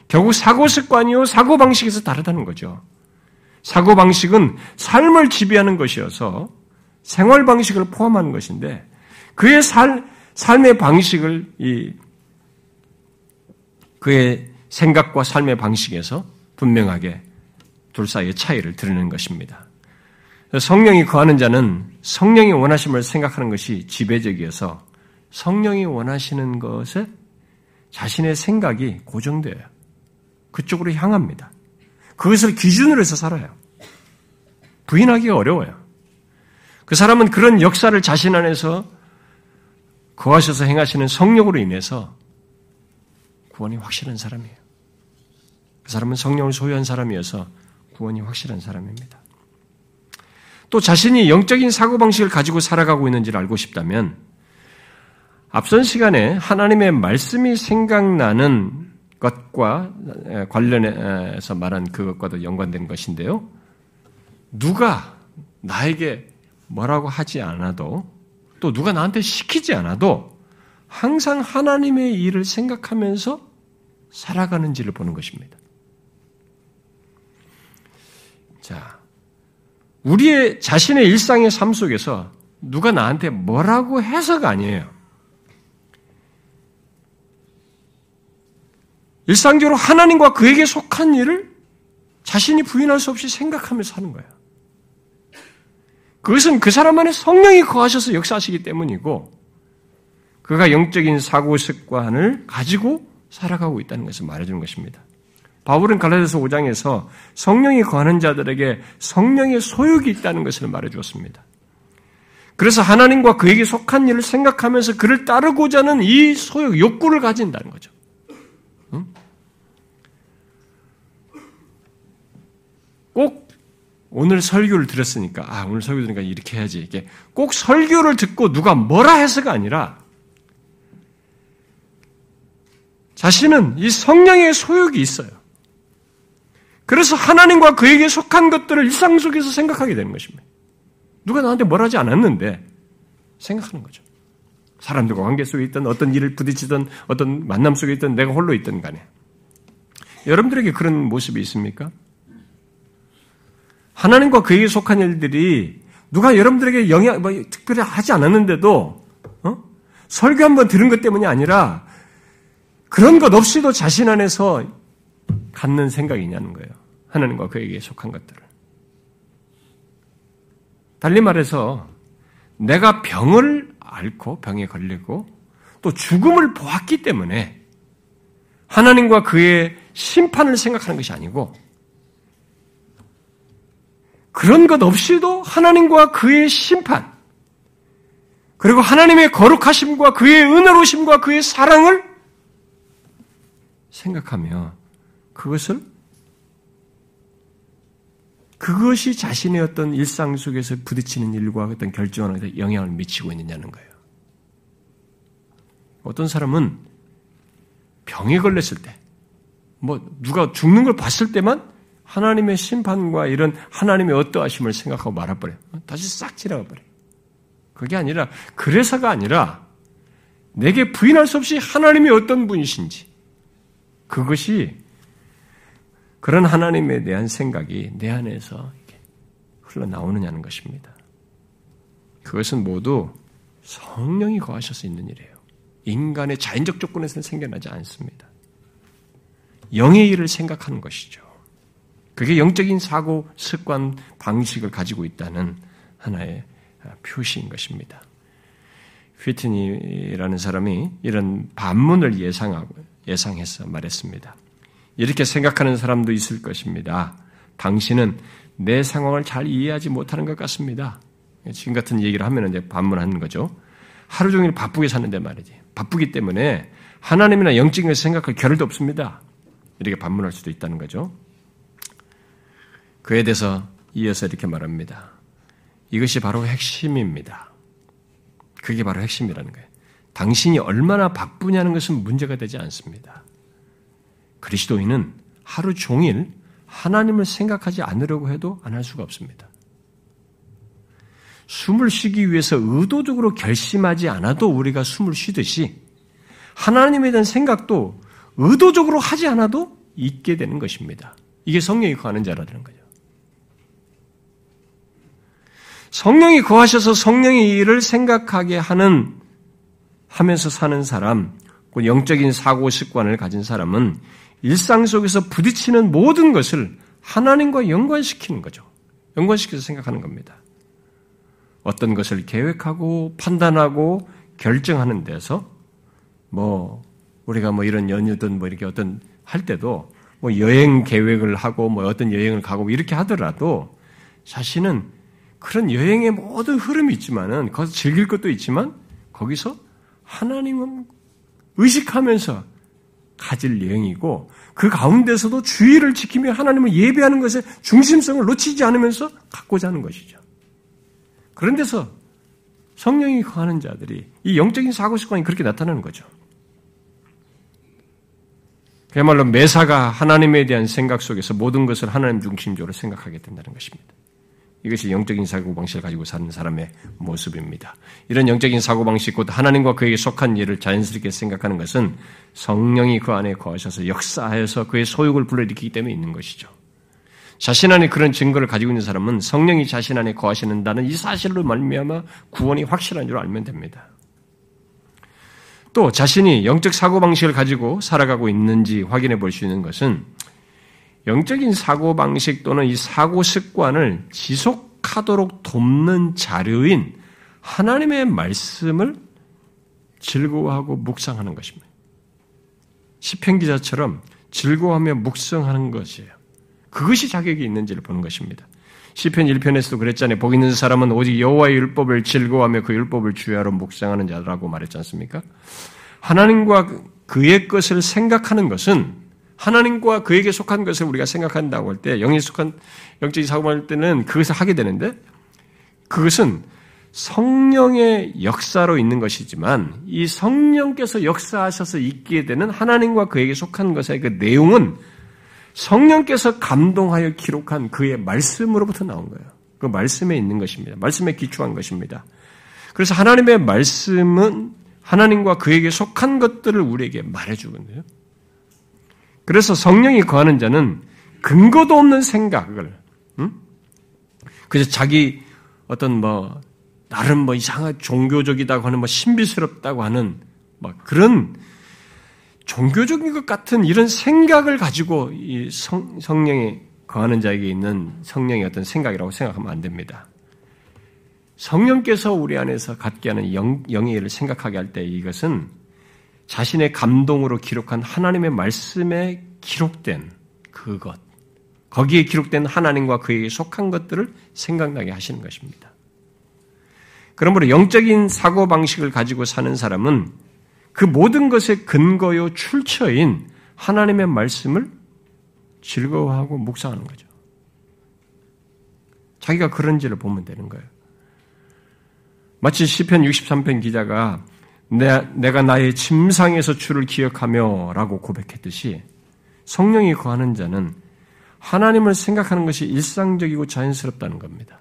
A: 결국 사고 습관이요, 사고 방식에서 다르다는 거죠. 사고 방식은 삶을 지배하는 것이어서 생활 방식을 포함하는 것인데 그의 살, 삶의 방식을 이 그의 생각과 삶의 방식에서 분명하게 둘 사이의 차이를 드러내는 것입니다. 성령이 거하는 자는 성령이 원하심을 생각하는 것이 지배적이어서 성령이 원하시는 것에 자신의 생각이 고정되어요. 그쪽으로 향합니다. 그것을 기준으로 해서 살아요. 부인하기가 어려워요. 그 사람은 그런 역사를 자신 안에서 거하셔서 행하시는 성령으로 인해서 구원이 확실한 사람이에요. 그 사람은 성령을 소유한 사람이어서 구원이 확실한 사람입니다. 또 자신이 영적인 사고방식을 가지고 살아가고 있는지를 알고 싶다면 앞선 시간에 하나님의 말씀이 생각나는 것과 관련해서 말한 그것과도 연관된 것인데요. 누가 나에게 뭐라고 하지 않아도 또 누가 나한테 시키지 않아도 항상 하나님의 일을 생각하면서 살아가는지를 보는 것입니다. 자, 우리의 자신의 일상의 삶 속에서 누가 나한테 뭐라고 해서가 아니에요. 일상적으로 하나님과 그에게 속한 일을 자신이 부인할 수 없이 생각하면서 사는 거예요. 그것은 그 사람 안에 성령이 거하셔서 역사하시기 때문이고, 그가 영적인 사고 습관을 가지고 살아가고 있다는 것을 말해주는 것입니다. 바울은 갈라디아서 5장에서 성령이 거하는 자들에게 성령의 소욕이 있다는 것을 말해 주었습니다. 그래서 하나님과 그에게 속한 일을 생각하면서 그를 따르고자 하는 이 소욕, 욕구를 가진다는 거죠. 꼭 오늘 설교를 들었으니까 아 오늘 설교 들으니까 이렇게 해야지 이게 꼭 설교를 듣고 누가 뭐라 해서가 아니라 자신은 이 성령의 소욕이 있어요. 그래서 하나님과 그에게 속한 것들을 일상 속에서 생각하게 되는 것입니다. 누가 나한테 뭘 하지 않았는데 생각하는 거죠. 사람들과 관계 속에 있던 어떤 일을 부딪히던 어떤 만남 속에 있던 내가 홀로 있던 간에 여러분들에게 그런 모습이 있습니까? 하나님과 그에게 속한 일들이 누가 여러분들에게 영향, 뭐, 특별히 하지 않았는데도, 어? 설교 한번 들은 것 때문이 아니라, 그런 것 없이도 자신 안에서 갖는 생각이냐는 거예요. 하나님과 그에게 속한 것들을. 달리 말해서, 내가 병을 앓고, 병에 걸리고, 또 죽음을 보았기 때문에, 하나님과 그의 심판을 생각하는 것이 아니고, 그런 것 없이도 하나님과 그의 심판, 그리고 하나님의 거룩하심과 그의 은혜로심과 그의 사랑을 생각하며 그것을 그것이 자신의 어떤 일상 속에서 부딪히는 일과 어떤 결정하는 영향을 미치고 있느냐는 거예요. 어떤 사람은 병에 걸렸을 때, 뭐 누가 죽는 걸 봤을 때만 하나님의 심판과 이런 하나님의 어떠하심을 생각하고 말아버려요. 다시 싹 지나가 버려요. 그게 아니라, 그래서가 아니라, 내게 부인할 수 없이 하나님이 어떤 분이신지, 그것이 그런 하나님에 대한 생각이 내 안에서 흘러나오느냐는 것입니다. 그것은 모두 성령이 거하셔서 있는 일이에요. 인간의 자연적 조건에서는 생겨나지 않습니다. 영의 일을 생각하는 것이죠. 그게 영적인 사고 습관 방식을 가지고 있다는 하나의 표시인 것입니다. 휘트니라는 사람이 이런 반문을 예상하고 예상해서 말했습니다. 이렇게 생각하는 사람도 있을 것입니다. 당신은 내 상황을 잘 이해하지 못하는 것 같습니다. 지금 같은 얘기를 하면 이제 반문하는 거죠. 하루 종일 바쁘게 사는데 말이지. 바쁘기 때문에 하나님이나 영적인 것을 생각할 겨를도 없습니다. 이렇게 반문할 수도 있다는 거죠. 그에 대해서 이어서 이렇게 말합니다. 이것이 바로 핵심입니다. 그게 바로 핵심이라는 거예요. 당신이 얼마나 바쁘냐는 것은 문제가 되지 않습니다. 그리스도인은 하루 종일 하나님을 생각하지 않으려고 해도 안 할 수가 없습니다. 숨을 쉬기 위해서 의도적으로 결심하지 않아도 우리가 숨을 쉬듯이 하나님에 대한 생각도 의도적으로 하지 않아도 있게 되는 것입니다. 이게 성령이 거하는 자라는 거죠. 성령이 거하셔서 성령의 일을 생각하게 하는 하면서 사는 사람, 영적인 사고 습관을 가진 사람은 일상 속에서 부딪히는 모든 것을 하나님과 연관시키는 거죠. 연관시켜서 생각하는 겁니다. 어떤 것을 계획하고 판단하고 결정하는 데서 뭐 우리가 뭐 이런 연휴든 뭐 이렇게 어떤 할 때도 뭐 여행 계획을 하고 뭐 어떤 여행을 가고 이렇게 하더라도 자신은 그런 여행의 모든 흐름이 있지만은 거기서 즐길 것도 있지만 거기서 하나님은 의식하면서 가질 여행이고 그 가운데서도 주의를 지키며 하나님을 예배하는 것에 중심성을 놓치지 않으면서 갖고자 하는 것이죠. 그런 데서 성령이 거하는 자들이 이 영적인 사고 습관이 그렇게 나타나는 거죠. 그야말로 매사가 하나님에 대한 생각 속에서 모든 것을 하나님 중심적으로 생각하게 된다는 것입니다. 이것이 영적인 사고방식을 가지고 사는 사람의 모습입니다. 이런 영적인 사고방식, 곧 하나님과 그에게 속한 일을 자연스럽게 생각하는 것은 성령이 그 안에 거하셔서 역사하여서 그의 소욕을 불러일으키기 때문에 있는 것이죠. 자신 안에 그런 증거를 가지고 있는 사람은 성령이 자신 안에 거하시는다는 이 사실로 말미암아 구원이 확실한 줄 알면 됩니다. 또 자신이 영적 사고방식을 가지고 살아가고 있는지 확인해 볼 수 있는 것은 영적인 사고 방식 또는 이 사고 습관을 지속하도록 돕는 자료인 하나님의 말씀을 즐거워하고 묵상하는 것입니다. 시편 기자처럼 즐거워하며 묵상하는 것이에요. 그것이 자격이 있는지를 보는 것입니다. 시편 1편에서도 그랬잖아요. 복 있는 사람은 오직 여호와의 율법을 즐거워하며 그 율법을 주야로 묵상하는 자라고 말했지 않습니까? 하나님과 그의 것을 생각하는 것은 하나님과 그에게 속한 것을 우리가 생각한다고 할 때, 영에 속한 영적인 사고할 때는 그것을 하게 되는데, 그것은 성령의 역사로 있는 것이지만, 이 성령께서 역사하셔서 있게 되는 하나님과 그에게 속한 것의 그 내용은 성령께서 감동하여 기록한 그의 말씀으로부터 나온 거예요. 그 말씀에 있는 것입니다. 말씀에 기초한 것입니다. 그래서 하나님의 말씀은 하나님과 그에게 속한 것들을 우리에게 말해주거든요. 그래서 성령이 거하는 자는 근거도 없는 생각을, 응? 그래서 자기 어떤 뭐, 나름 뭐 이상한 종교적이다고 하는 뭐 신비스럽다고 하는 막 그런 종교적인 것 같은 이런 생각을 가지고 이 성, 성령이 거하는 자에게 있는 성령의 어떤 생각이라고 생각하면 안 됩니다. 성령께서 우리 안에서 갖게 하는 영, 영의 일을 생각하게 할 때 이것은 자신의 감동으로 기록한 하나님의 말씀에 기록된 그것, 거기에 기록된 하나님과 그에게 속한 것들을 생각나게 하시는 것입니다. 그러므로 영적인 사고방식을 가지고 사는 사람은 그 모든 것의 근거요 출처인 하나님의 말씀을 즐거워하고 묵상하는 거죠. 자기가 그런지를 보면 되는 거예요. 마치 시편 63편 기자가 내, 가 나의 침상에서 주를 기억하며 라고 고백했듯이 성령이 거하는 자는 하나님을 생각하는 것이 일상적이고 자연스럽다는 겁니다.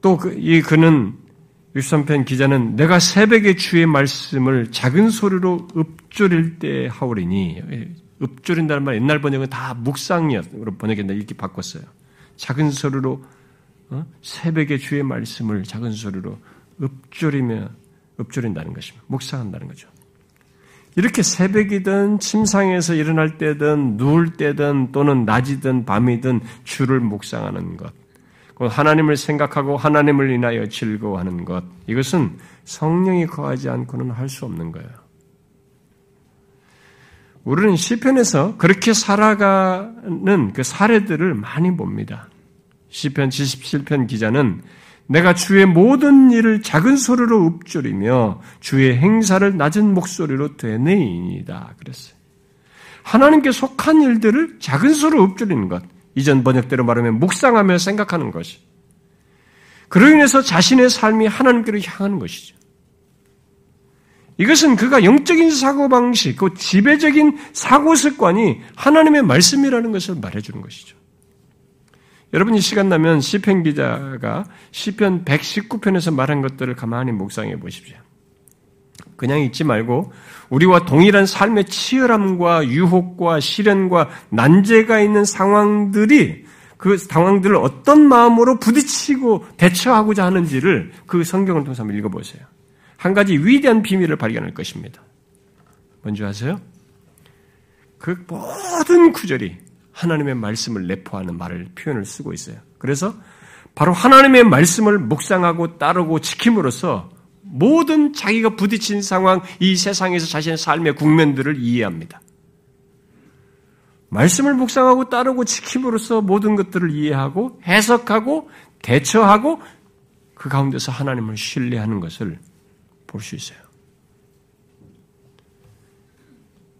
A: 또, 그, 이 그는 63편 기자는 내가 새벽에 주의 말씀을 작은 소리로 읊조릴 때 하오리니, 읊조린다는 말 옛날 번역은 다 묵상이로 번역했는데 이렇게 바꿨어요. 작은 소리로 어? 새벽에 주의 말씀을 작은 소리로 읊조리며 읊조린다는 것입니다. 묵상한다는 거죠. 이렇게 새벽이든 침상에서 일어날 때든 누울 때든 또는 낮이든 밤이든 주를 묵상하는 것. 하나님을 생각하고 하나님을 인하여 즐거워하는 것. 이것은 성령이 거하지 않고는 할 수 없는 거예요. 우리는 시편에서 그렇게 살아가는 그 사례들을 많이 봅니다. 시편 77편 기자는 내가 주의 모든 일을 작은 소리로 읊조리며 주의 행사를 낮은 목소리로 되뇌이니다. 그랬어요. 하나님께 속한 일들을 작은 소리로 읊조리는 것. 이전 번역대로 말하면 묵상하며 생각하는 것이. 그로 인해서 자신의 삶이 하나님께로 향하는 것이죠. 이것은 그가 영적인 사고방식, 그 지배적인 사고 습관이 하나님의 말씀이라는 것을 말해주는 것이죠. 여러분이 시간 나면 시편 기자가 시편 119편에서 말한 것들을 가만히 묵상해 보십시오. 그냥 잊지 말고 우리와 동일한 삶의 치열함과 유혹과 시련과 난제가 있는 상황들이 그 상황들을 어떤 마음으로 부딪히고 대처하고자 하는지를 그 성경을 통해서 한번 읽어보세요. 한 가지 위대한 비밀을 발견할 것입니다. 뭔지 아세요? 그 모든 구절이 하나님의 말씀을 내포하는 말을 표현을 쓰고 있어요. 그래서 바로 하나님의 말씀을 묵상하고 따르고 지킴으로써 모든 자기가 부딪힌 상황, 이 세상에서 자신의 삶의 국면들을 이해합니다. 말씀을 묵상하고 따르고 지킴으로써 모든 것들을 이해하고 해석하고 대처하고 그 가운데서 하나님을 신뢰하는 것을 볼 수 있어요.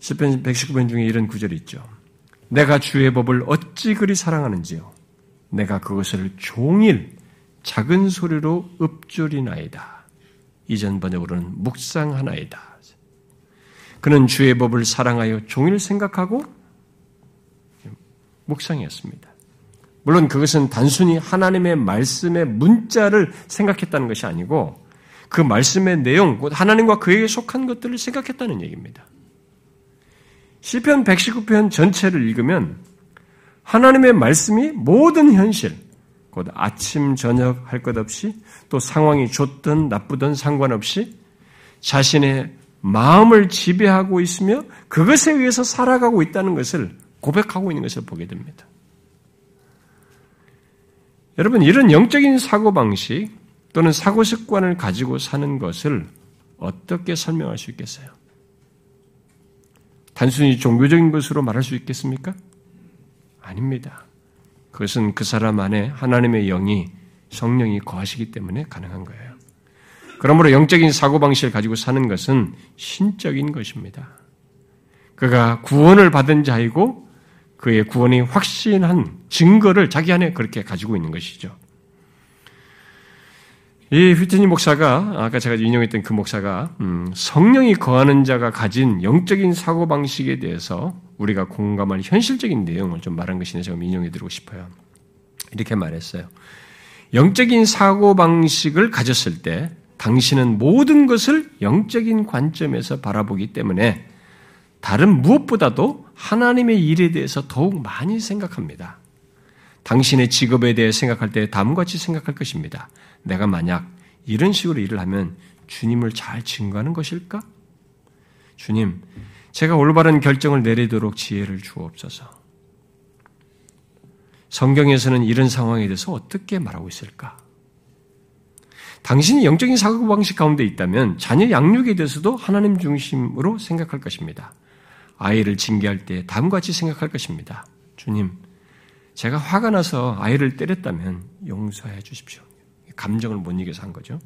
A: 시편 119편 중에 이런 구절이 있죠. 내가 주의 법을 어찌 그리 사랑하는지요. 내가 그것을 종일 작은 소리로 읊조리나이다. 이전 번역으로는 묵상하나이다. 그는 주의 법을 사랑하여 종일 생각하고 묵상했습니다. 물론 그것은 단순히 하나님의 말씀의 문자를 생각했다는 것이 아니고 그 말씀의 내용, 하나님과 그에게 속한 것들을 생각했다는 얘기입니다. 시편 119편 전체를 읽으면 하나님의 말씀이 모든 현실, 곧 아침, 저녁 할 것 없이 또 상황이 좋든 나쁘든 상관없이 자신의 마음을 지배하고 있으며 그것에 의해서 살아가고 있다는 것을 고백하고 있는 것을 보게 됩니다. 여러분, 이런 영적인 사고방식, 또는 사고 습관을 가지고 사는 것을 어떻게 설명할 수 있겠어요? 단순히 종교적인 것으로 말할 수 있겠습니까? 아닙니다. 그것은 그 사람 안에 하나님의 영이 성령이 거하시기 때문에 가능한 거예요. 그러므로 영적인 사고방식을 가지고 사는 것은 신적인 것입니다. 그가 구원을 받은 자이고 그의 구원이 확신한 증거를 자기 안에 그렇게 가지고 있는 것이죠. 이 휘트니 목사가 아까 제가 인용했던 그 목사가 음, 성령이 거하는 자가 가진 영적인 사고 방식에 대해서 우리가 공감할 현실적인 내용을 좀 말한 것인데 제가 인용해 드리고 싶어요. 이렇게 말했어요. 영적인 사고 방식을 가졌을 때 당신은 모든 것을 영적인 관점에서 바라보기 때문에 다른 무엇보다도 하나님의 일에 대해서 더욱 많이 생각합니다. 당신의 직업에 대해 생각할 때 다음과 같이 생각할 것입니다. 내가 만약 이런 식으로 일을 하면 주님을 잘 증거하는 것일까? 주님, 제가 올바른 결정을 내리도록 지혜를 주옵소서. 성경에서는 이런 상황에 대해서 어떻게 말하고 있을까? 당신이 영적인 사고방식 가운데 있다면 자녀 양육에 대해서도 하나님 중심으로 생각할 것입니다. 아이를 징계할 때 다음과 같이 생각할 것입니다. 주님, 제가 화가 나서 아이를 때렸다면 용서해 주십시오. 감정을 못 이겨서 한 거죠.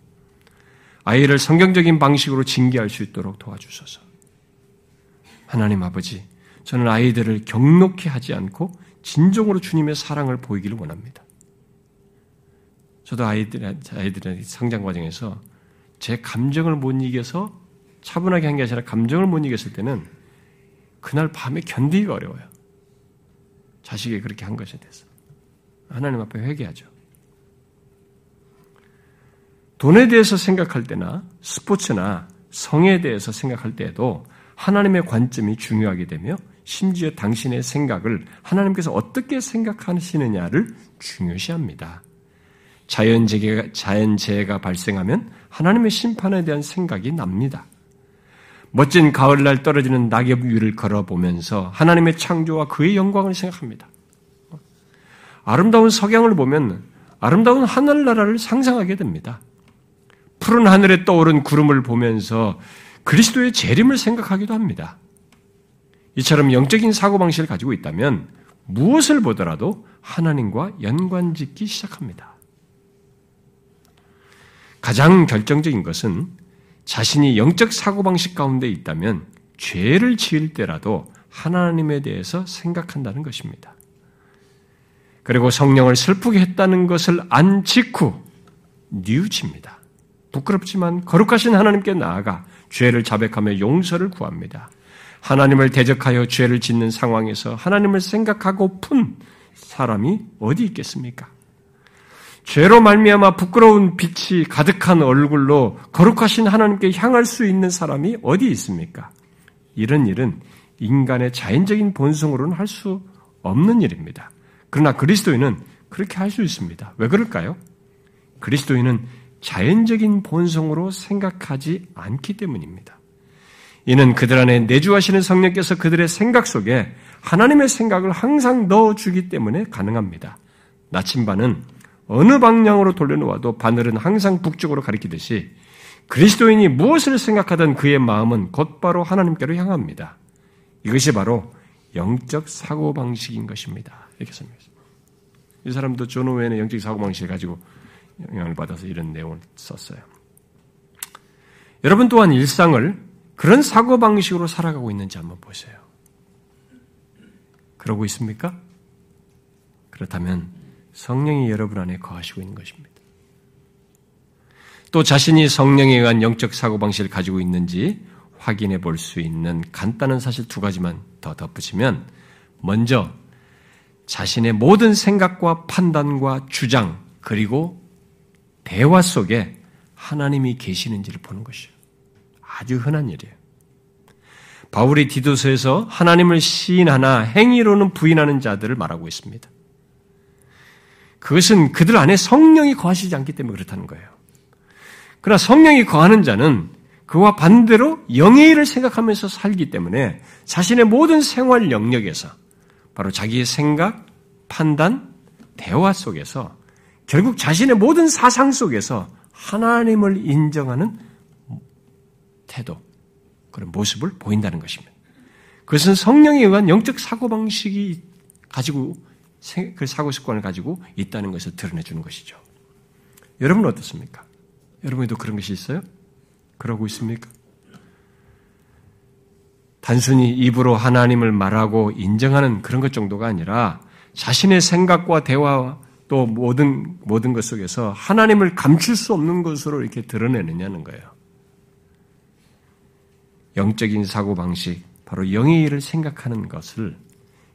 A: 아이를 성경적인 방식으로 징계할 수 있도록 도와주소서. 하나님 아버지, 저는 아이들을 경록해 하지 않고 진정으로 주님의 사랑을 보이기를 원합니다. 저도 아이들, 아이들의 성장 과정에서 제 감정을 못 이겨서 차분하게 한 게 아니라 감정을 못 이겼을 때는 그날 밤에 견디기가 어려워요. 자식이 그렇게 한 것에 대해서. 하나님 앞에 회개하죠. 돈에 대해서 생각할 때나 스포츠나 성에 대해서 생각할 때에도 하나님의 관점이 중요하게 되며 심지어 당신의 생각을 하나님께서 어떻게 생각하시느냐를 중요시합니다. 자연재해가, 자연재해가 발생하면 하나님의 심판에 대한 생각이 납니다. 멋진 가을날 떨어지는 낙엽 위를 걸어보면서 하나님의 창조와 그의 영광을 생각합니다. 아름다운 석양을 보면 아름다운 하늘나라를 상상하게 됩니다. 푸른 하늘에 떠오른 구름을 보면서 그리스도의 재림을 생각하기도 합니다. 이처럼 영적인 사고방식을 가지고 있다면 무엇을 보더라도 하나님과 연관 짓기 시작합니다. 가장 결정적인 것은 자신이 영적 사고방식 가운데 있다면 죄를 지을 때라도 하나님에 대해서 생각한다는 것입니다. 그리고 성령을 슬프게 했다는 것을 안 직후 뉘우칩니다. 부끄럽지만 거룩하신 하나님께 나아가 죄를 자백하며 용서를 구합니다. 하나님을 대적하여 죄를 짓는 상황에서 하나님을 생각하고픈 사람이 어디 있겠습니까? 죄로 말미암아 부끄러운 빛이 가득한 얼굴로 거룩하신 하나님께 향할 수 있는 사람이 어디 있습니까? 이런 일은 인간의 자연적인 본성으로는 할 수 없는 일입니다. 그러나 그리스도인은 그렇게 할 수 있습니다. 왜 그럴까요? 그리스도인은 자연적인 본성으로 생각하지 않기 때문입니다. 이는 그들 안에 내주하시는 성령께서 그들의 생각 속에 하나님의 생각을 항상 넣어주기 때문에 가능합니다. 나침반은 어느 방향으로 돌려놓아도 바늘은 항상 북쪽으로 가리키듯이 그리스도인이 무엇을 생각하던 그의 마음은 곧바로 하나님께로 향합니다. 이것이 바로 영적 사고방식인 것입니다. 이렇게 설명했습니다. 이 사람도 존 오웬의 영적 사고방식을 가지고 영향을 받아서 이런 내용을 썼어요. 여러분 또한 일상을 그런 사고 방식으로 살아가고 있는지 한번 보세요. 그러고 있습니까? 그렇다면 성령이 여러분 안에 거하시고 있는 것입니다. 또 자신이 성령에 의한 영적 사고 방식을 가지고 있는지 확인해 볼 수 있는 간단한 사실 두 가지만 더 덧붙이면 먼저 자신의 모든 생각과 판단과 주장 그리고 대화 속에 하나님이 계시는지를 보는 것이요. 아주 흔한 일이에요. 바울이 디도서에서 하나님을 시인하나 행위로는 부인하는 자들을 말하고 있습니다. 그것은 그들 안에 성령이 거하시지 않기 때문에 그렇다는 거예요. 그러나 성령이 거하는 자는 그와 반대로 영의 일을 생각하면서 살기 때문에 자신의 모든 생활 영역에서 바로 자기의 생각, 판단, 대화 속에서 결국 자신의 모든 사상 속에서 하나님을 인정하는 태도, 그런 모습을 보인다는 것입니다. 그것은 성령에 의한 영적 사고방식이 가지고, 그 사고 습관을 가지고 있다는 것을 드러내 주는 것이죠. 여러분은 어떻습니까? 여러분에도 그런 것이 있어요? 그러고 있습니까? 단순히 입으로 하나님을 말하고 인정하는 그런 것 정도가 아니라 자신의 생각과 대화 또 모든 모든 것 속에서 하나님을 감출 수 없는 것으로 이렇게 드러내느냐는 거예요. 영적인 사고 방식, 바로 영의 일을 생각하는 것을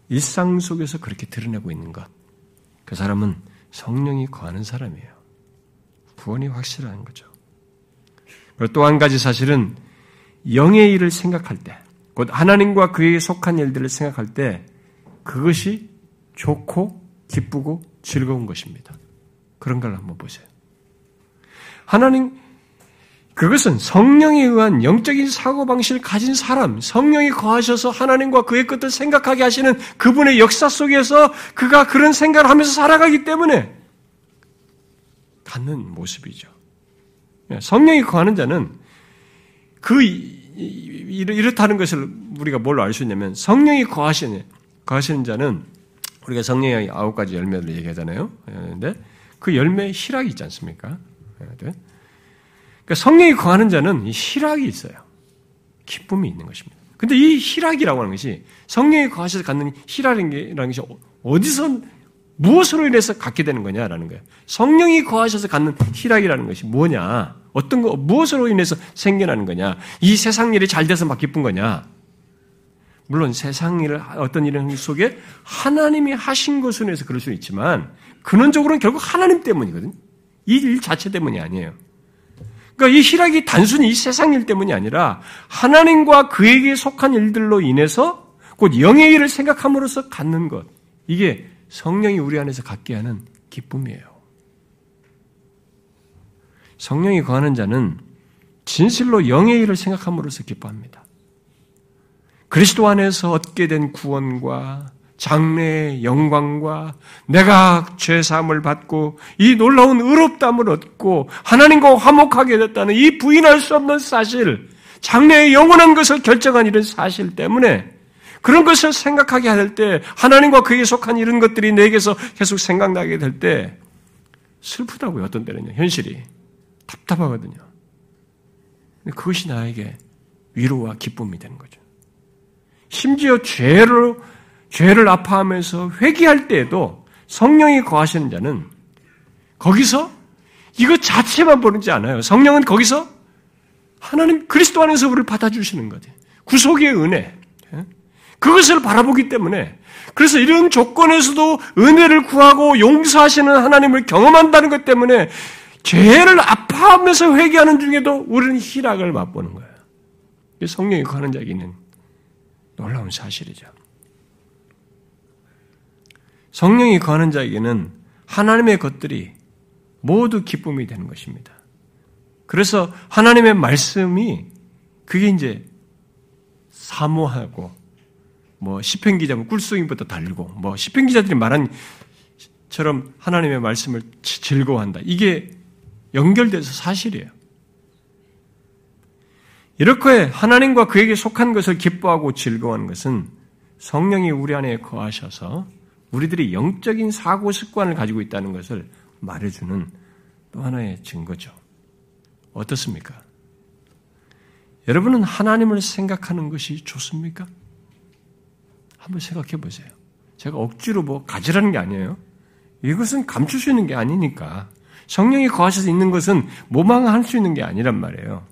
A: 일상 속에서 그렇게 드러내고 있는 것. 그 사람은 성령이 거하는 사람이에요. 구원이 확실한 거죠. 그리고 또 한 가지 사실은 영의 일을 생각할 때, 곧 하나님과 그에게 속한 일들을 생각할 때 그것이 좋고 기쁘고 즐거운 것입니다. 그런 걸 한번 보세요. 하나님, 그것은 성령에 의한 영적인 사고방식을 가진 사람, 성령이 거하셔서 하나님과 그의 것들 생각하게 하시는 그분의 역사 속에서 그가 그런 생각을 하면서 살아가기 때문에 갖는 모습이죠. 성령이 거하는 자는 그 이렇다는 것을 우리가 뭘로 알 수 있냐면 성령이 거하시는 거하시는 자는 우리가 성령의 아홉 가지 열매를 얘기하잖아요. 그런데 그 열매 희락이 있지 않습니까? 네. 그러니까 성령이 거하는 자는 이 희락이 있어요. 기쁨이 있는 것입니다. 근데 이 희락이라고 하는 것이 성령이 거하셔서 갖는 희락이라는 것이 어디서 무엇으로 인해서 갖게 되는 거냐라는 거예요. 성령이 거하셔서 갖는 희락이라는 것이 뭐냐? 어떤 거 무엇으로 인해서 생겨나는 거냐? 이 세상 일이 잘 돼서 막 기쁜 거냐? 물론 세상 일을 어떤 일은 속에 하나님이 하신 것으로 인해서 그럴 수 있지만 근원적으로는 결국 하나님 때문이거든. 이일 자체 때문이 아니에요. 그러니까 이 희락이 단순히 이 세상 일 때문이 아니라 하나님과 그에게 속한 일들로 인해서 곧 영의 일을 생각함으로써 갖는 것. 이게 성령이 우리 안에서 갖게 하는 기쁨이에요. 성령이 거하는 자는 진실로 영의 일을 생각함으로써 기뻐합니다. 그리스도 안에서 얻게 된 구원과 장래의 영광과 내가 죄 사함을 받고 이 놀라운 의롭담을 얻고 하나님과 화목하게 됐다는 이 부인할 수 없는 사실, 장래의 영원한 것을 결정한 이런 사실 때문에 그런 것을 생각하게 할 때, 하나님과 그에 속한 이런 것들이 내게서 계속 생각나게 될 때, 슬프다고요, 어떤 때는요, 현실이. 답답하거든요. 그것이 나에게 위로와 기쁨이 되는 거죠. 심지어 죄로, 죄를 아파하면서 회개할 때에도 성령이 거하시는 자는 거기서 이것 자체만 보는지 않아요. 성령은 거기서 하나님 그리스도 안에서 우리를 받아주시는 거죠. 구속의 은혜. 그것을 바라보기 때문에 그래서 이런 조건에서도 은혜를 구하고 용서하시는 하나님을 경험한다는 것 때문에 죄를 아파하면서 회개하는 중에도 우리는 희락을 맛보는 거예요. 성령이 거하는 자에게 있는 놀라운 사실이죠. 성령이 거하는 자에게는 하나님의 것들이 모두 기쁨이 되는 것입니다. 그래서 하나님의 말씀이 그게 이제 사모하고 뭐 시편 기자면 뭐 꿀송이부터 달고 뭐 시편 기자들이 말한 처럼 하나님의 말씀을 즐거워한다. 이게 연결돼서 사실이에요. 이렇게 하나님과 그에게 속한 것을 기뻐하고 즐거워하는 것은 성령이 우리 안에 거하셔서 우리들이 영적인 사고 습관을 가지고 있다는 것을 말해주는 또 하나의 증거죠. 어떻습니까? 여러분은 하나님을 생각하는 것이 좋습니까? 한번 생각해 보세요. 제가 억지로 뭐 가지라는 게 아니에요. 이것은 감출 수 있는 게 아니니까. 성령이 거하셔서 있는 것은 모방할 수 있는 게 아니란 말이에요.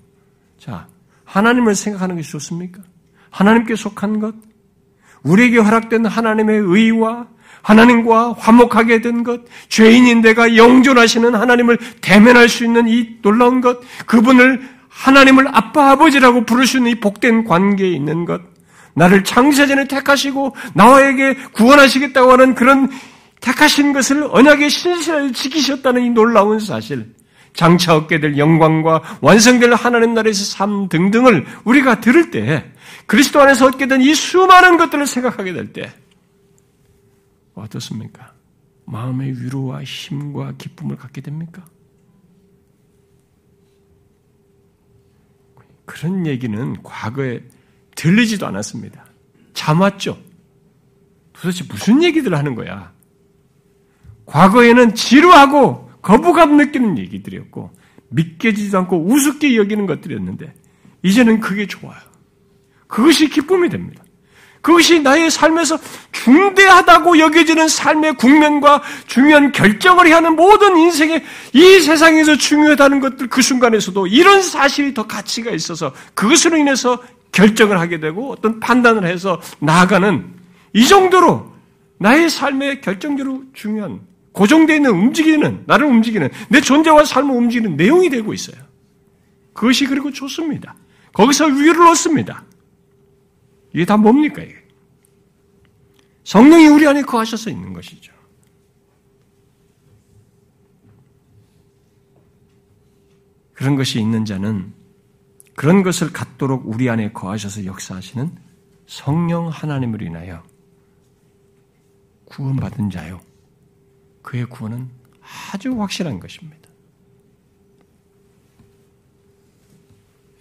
A: 자, 하나님을 생각하는 것이 좋습니까? 하나님께 속한 것, 우리에게 허락된 하나님의 의와 하나님과 화목하게 된 것, 죄인인 내가 영존하시는 하나님을 대면할 수 있는 이 놀라운 것, 그분을 하나님을 아빠 아버지라고 부를 수 있는 이 복된 관계에 있는 것, 나를 창세전에 택하시고 나에게 구원하시겠다고 하는 그런 택하신 것을 언약의 신실하게 지키셨다는 이 놀라운 사실, 장차 얻게 될 영광과 완성될 하나님 나라에서 삶 등등을 우리가 들을 때, 그리스도 안에서 얻게 된 이 수많은 것들을 생각하게 될 때, 어떻습니까? 마음의 위로와 힘과 기쁨을 갖게 됩니까? 그런 얘기는 과거에 들리지도 않았습니다. 참았죠. 도대체 무슨 얘기들 하는 거야? 과거에는 지루하고 거부감 느끼는 얘기들이었고 믿겨지지도 않고 우습게 여기는 것들이었는데 이제는 그게 좋아요. 그것이 기쁨이 됩니다. 그것이 나의 삶에서 중대하다고 여겨지는 삶의 국면과 중요한 결정을 해야 하는 모든 인생의 이 세상에서 중요하다는 것들 그 순간에서도 이런 사실이 더 가치가 있어서 그것으로 인해서 결정을 하게 되고 어떤 판단을 해서 나아가는 이 정도로 나의 삶에 결정적으로 중요한 고정되어 있는 움직이는 나를 움직이는 내 존재와 삶을 움직이는 내용이 되고 있어요. 그것이 그리고 좋습니다. 거기서 위를 얻습니다. 이게 다 뭡니까? 이게? 성령이 우리 안에 거하셔서 있는 것이죠. 그런 것이 있는 자는 그런 것을 갖도록 우리 안에 거하셔서 역사하시는 성령 하나님을 인하여 구원받은 자요. 그의 구원은 아주 확실한 것입니다.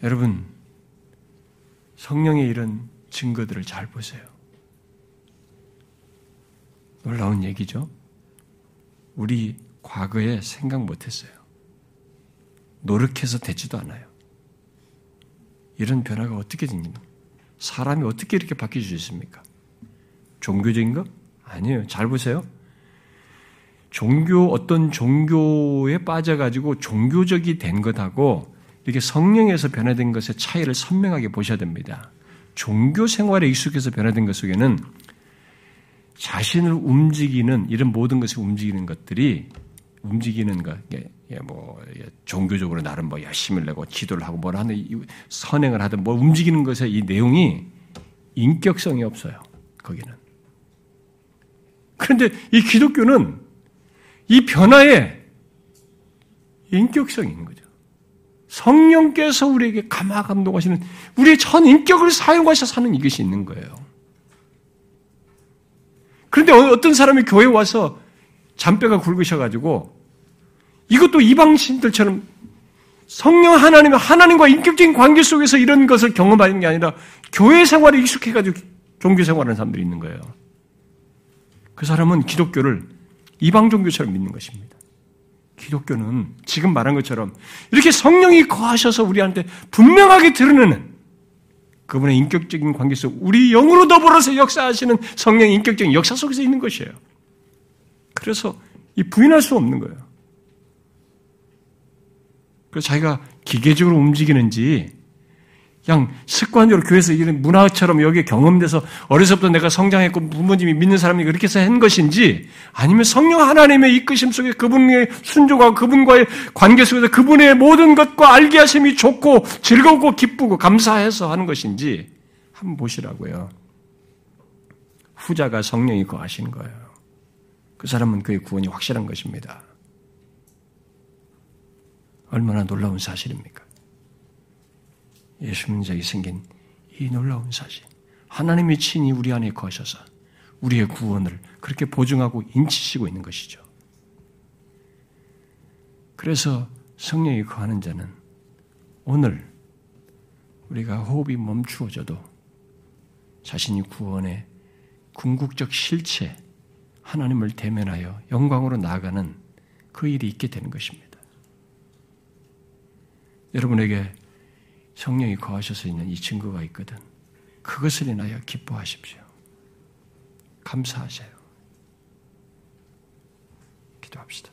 A: 여러분, 성령의 이런 증거들을 잘 보세요. 놀라운 얘기죠. 우리 과거에 생각 못했어요. 노력해서 되지도 않아요. 이런 변화가 어떻게 생기는 사람이 어떻게 이렇게 바뀔 수 있습니까? 종교적인 거? 아니에요. 잘 보세요. 종교, 어떤 종교에 빠져가지고 종교적이 된 것하고 이렇게 성령에서 변화된 것의 차이를 선명하게 보셔야 됩니다. 종교 생활에 익숙해서 변화된 것 속에는 자신을 움직이는 이런 모든 것을 움직이는 것들이 움직이는 것, 뭐 종교적으로 나름 뭐 열심을 내고 기도를 하고 뭘 하는 선행을 하든 뭐 움직이는 것에 이 내용이 인격성이 없어요. 거기는. 그런데 이 기독교는 이 변화에 인격성이 있는 거죠. 성령께서 우리에게 감화 감동하시는 우리의 전 인격을 사용하셔서 사는 이것이 있는 거예요. 그런데 어떤 사람이 교회 와서 잔뼈가 굵으셔가지고 이것도 이방신들처럼 성령 하나님, 하나님과 인격적인 관계 속에서 이런 것을 경험하는 게 아니라 교회 생활에 익숙해가지고 종교 생활하는 사람들이 있는 거예요. 그 사람은 기독교를 이방 종교처럼 믿는 것입니다. 기독교는 지금 말한 것처럼 이렇게 성령이 거하셔서 우리한테 분명하게 드러내는 그분의 인격적인 관계 속 우리 영으로 더불어서 역사하시는 성령의 인격적인 역사 속에서 있는 것이에요. 그래서 이 부인할 수 없는 거예요. 그래서 자기가 기계적으로 움직이는지 그냥 습관적으로 교회에서 이런 문화처럼 여기에 경험돼서 어려서부터 내가 성장했고 부모님이 믿는 사람이 그렇게 해서 한 것인지 아니면 성령 하나님의 이끄심 속에 그분의 순종과 그분과의 관계 속에서 그분의 모든 것과 알게 하심이 좋고 즐겁고 기쁘고 감사해서 하는 것인지 한번 보시라고요. 후자가 성령이 거하신 거예요. 그 사람은 그의 구원이 확실한 것입니다. 얼마나 놀라운 사실입니까? 예수 자에 생긴 이 놀라운 사실. 하나님의 친히 우리 안에 거셔서 우리의 구원을 그렇게 보증하고 인치시고 있는 것이죠. 그래서 성령이 거하는 자는 오늘 우리가 호흡이 멈추어져도 자신이 구원의 궁극적 실체, 하나님을 대면하여 영광으로 나아가는 그 일이 있게 되는 것입니다. 여러분에게 성령이 거하셔서 있는 이 증거가 있거든. 그것을 인하여 기뻐하십시오. 감사하세요. 기도합시다.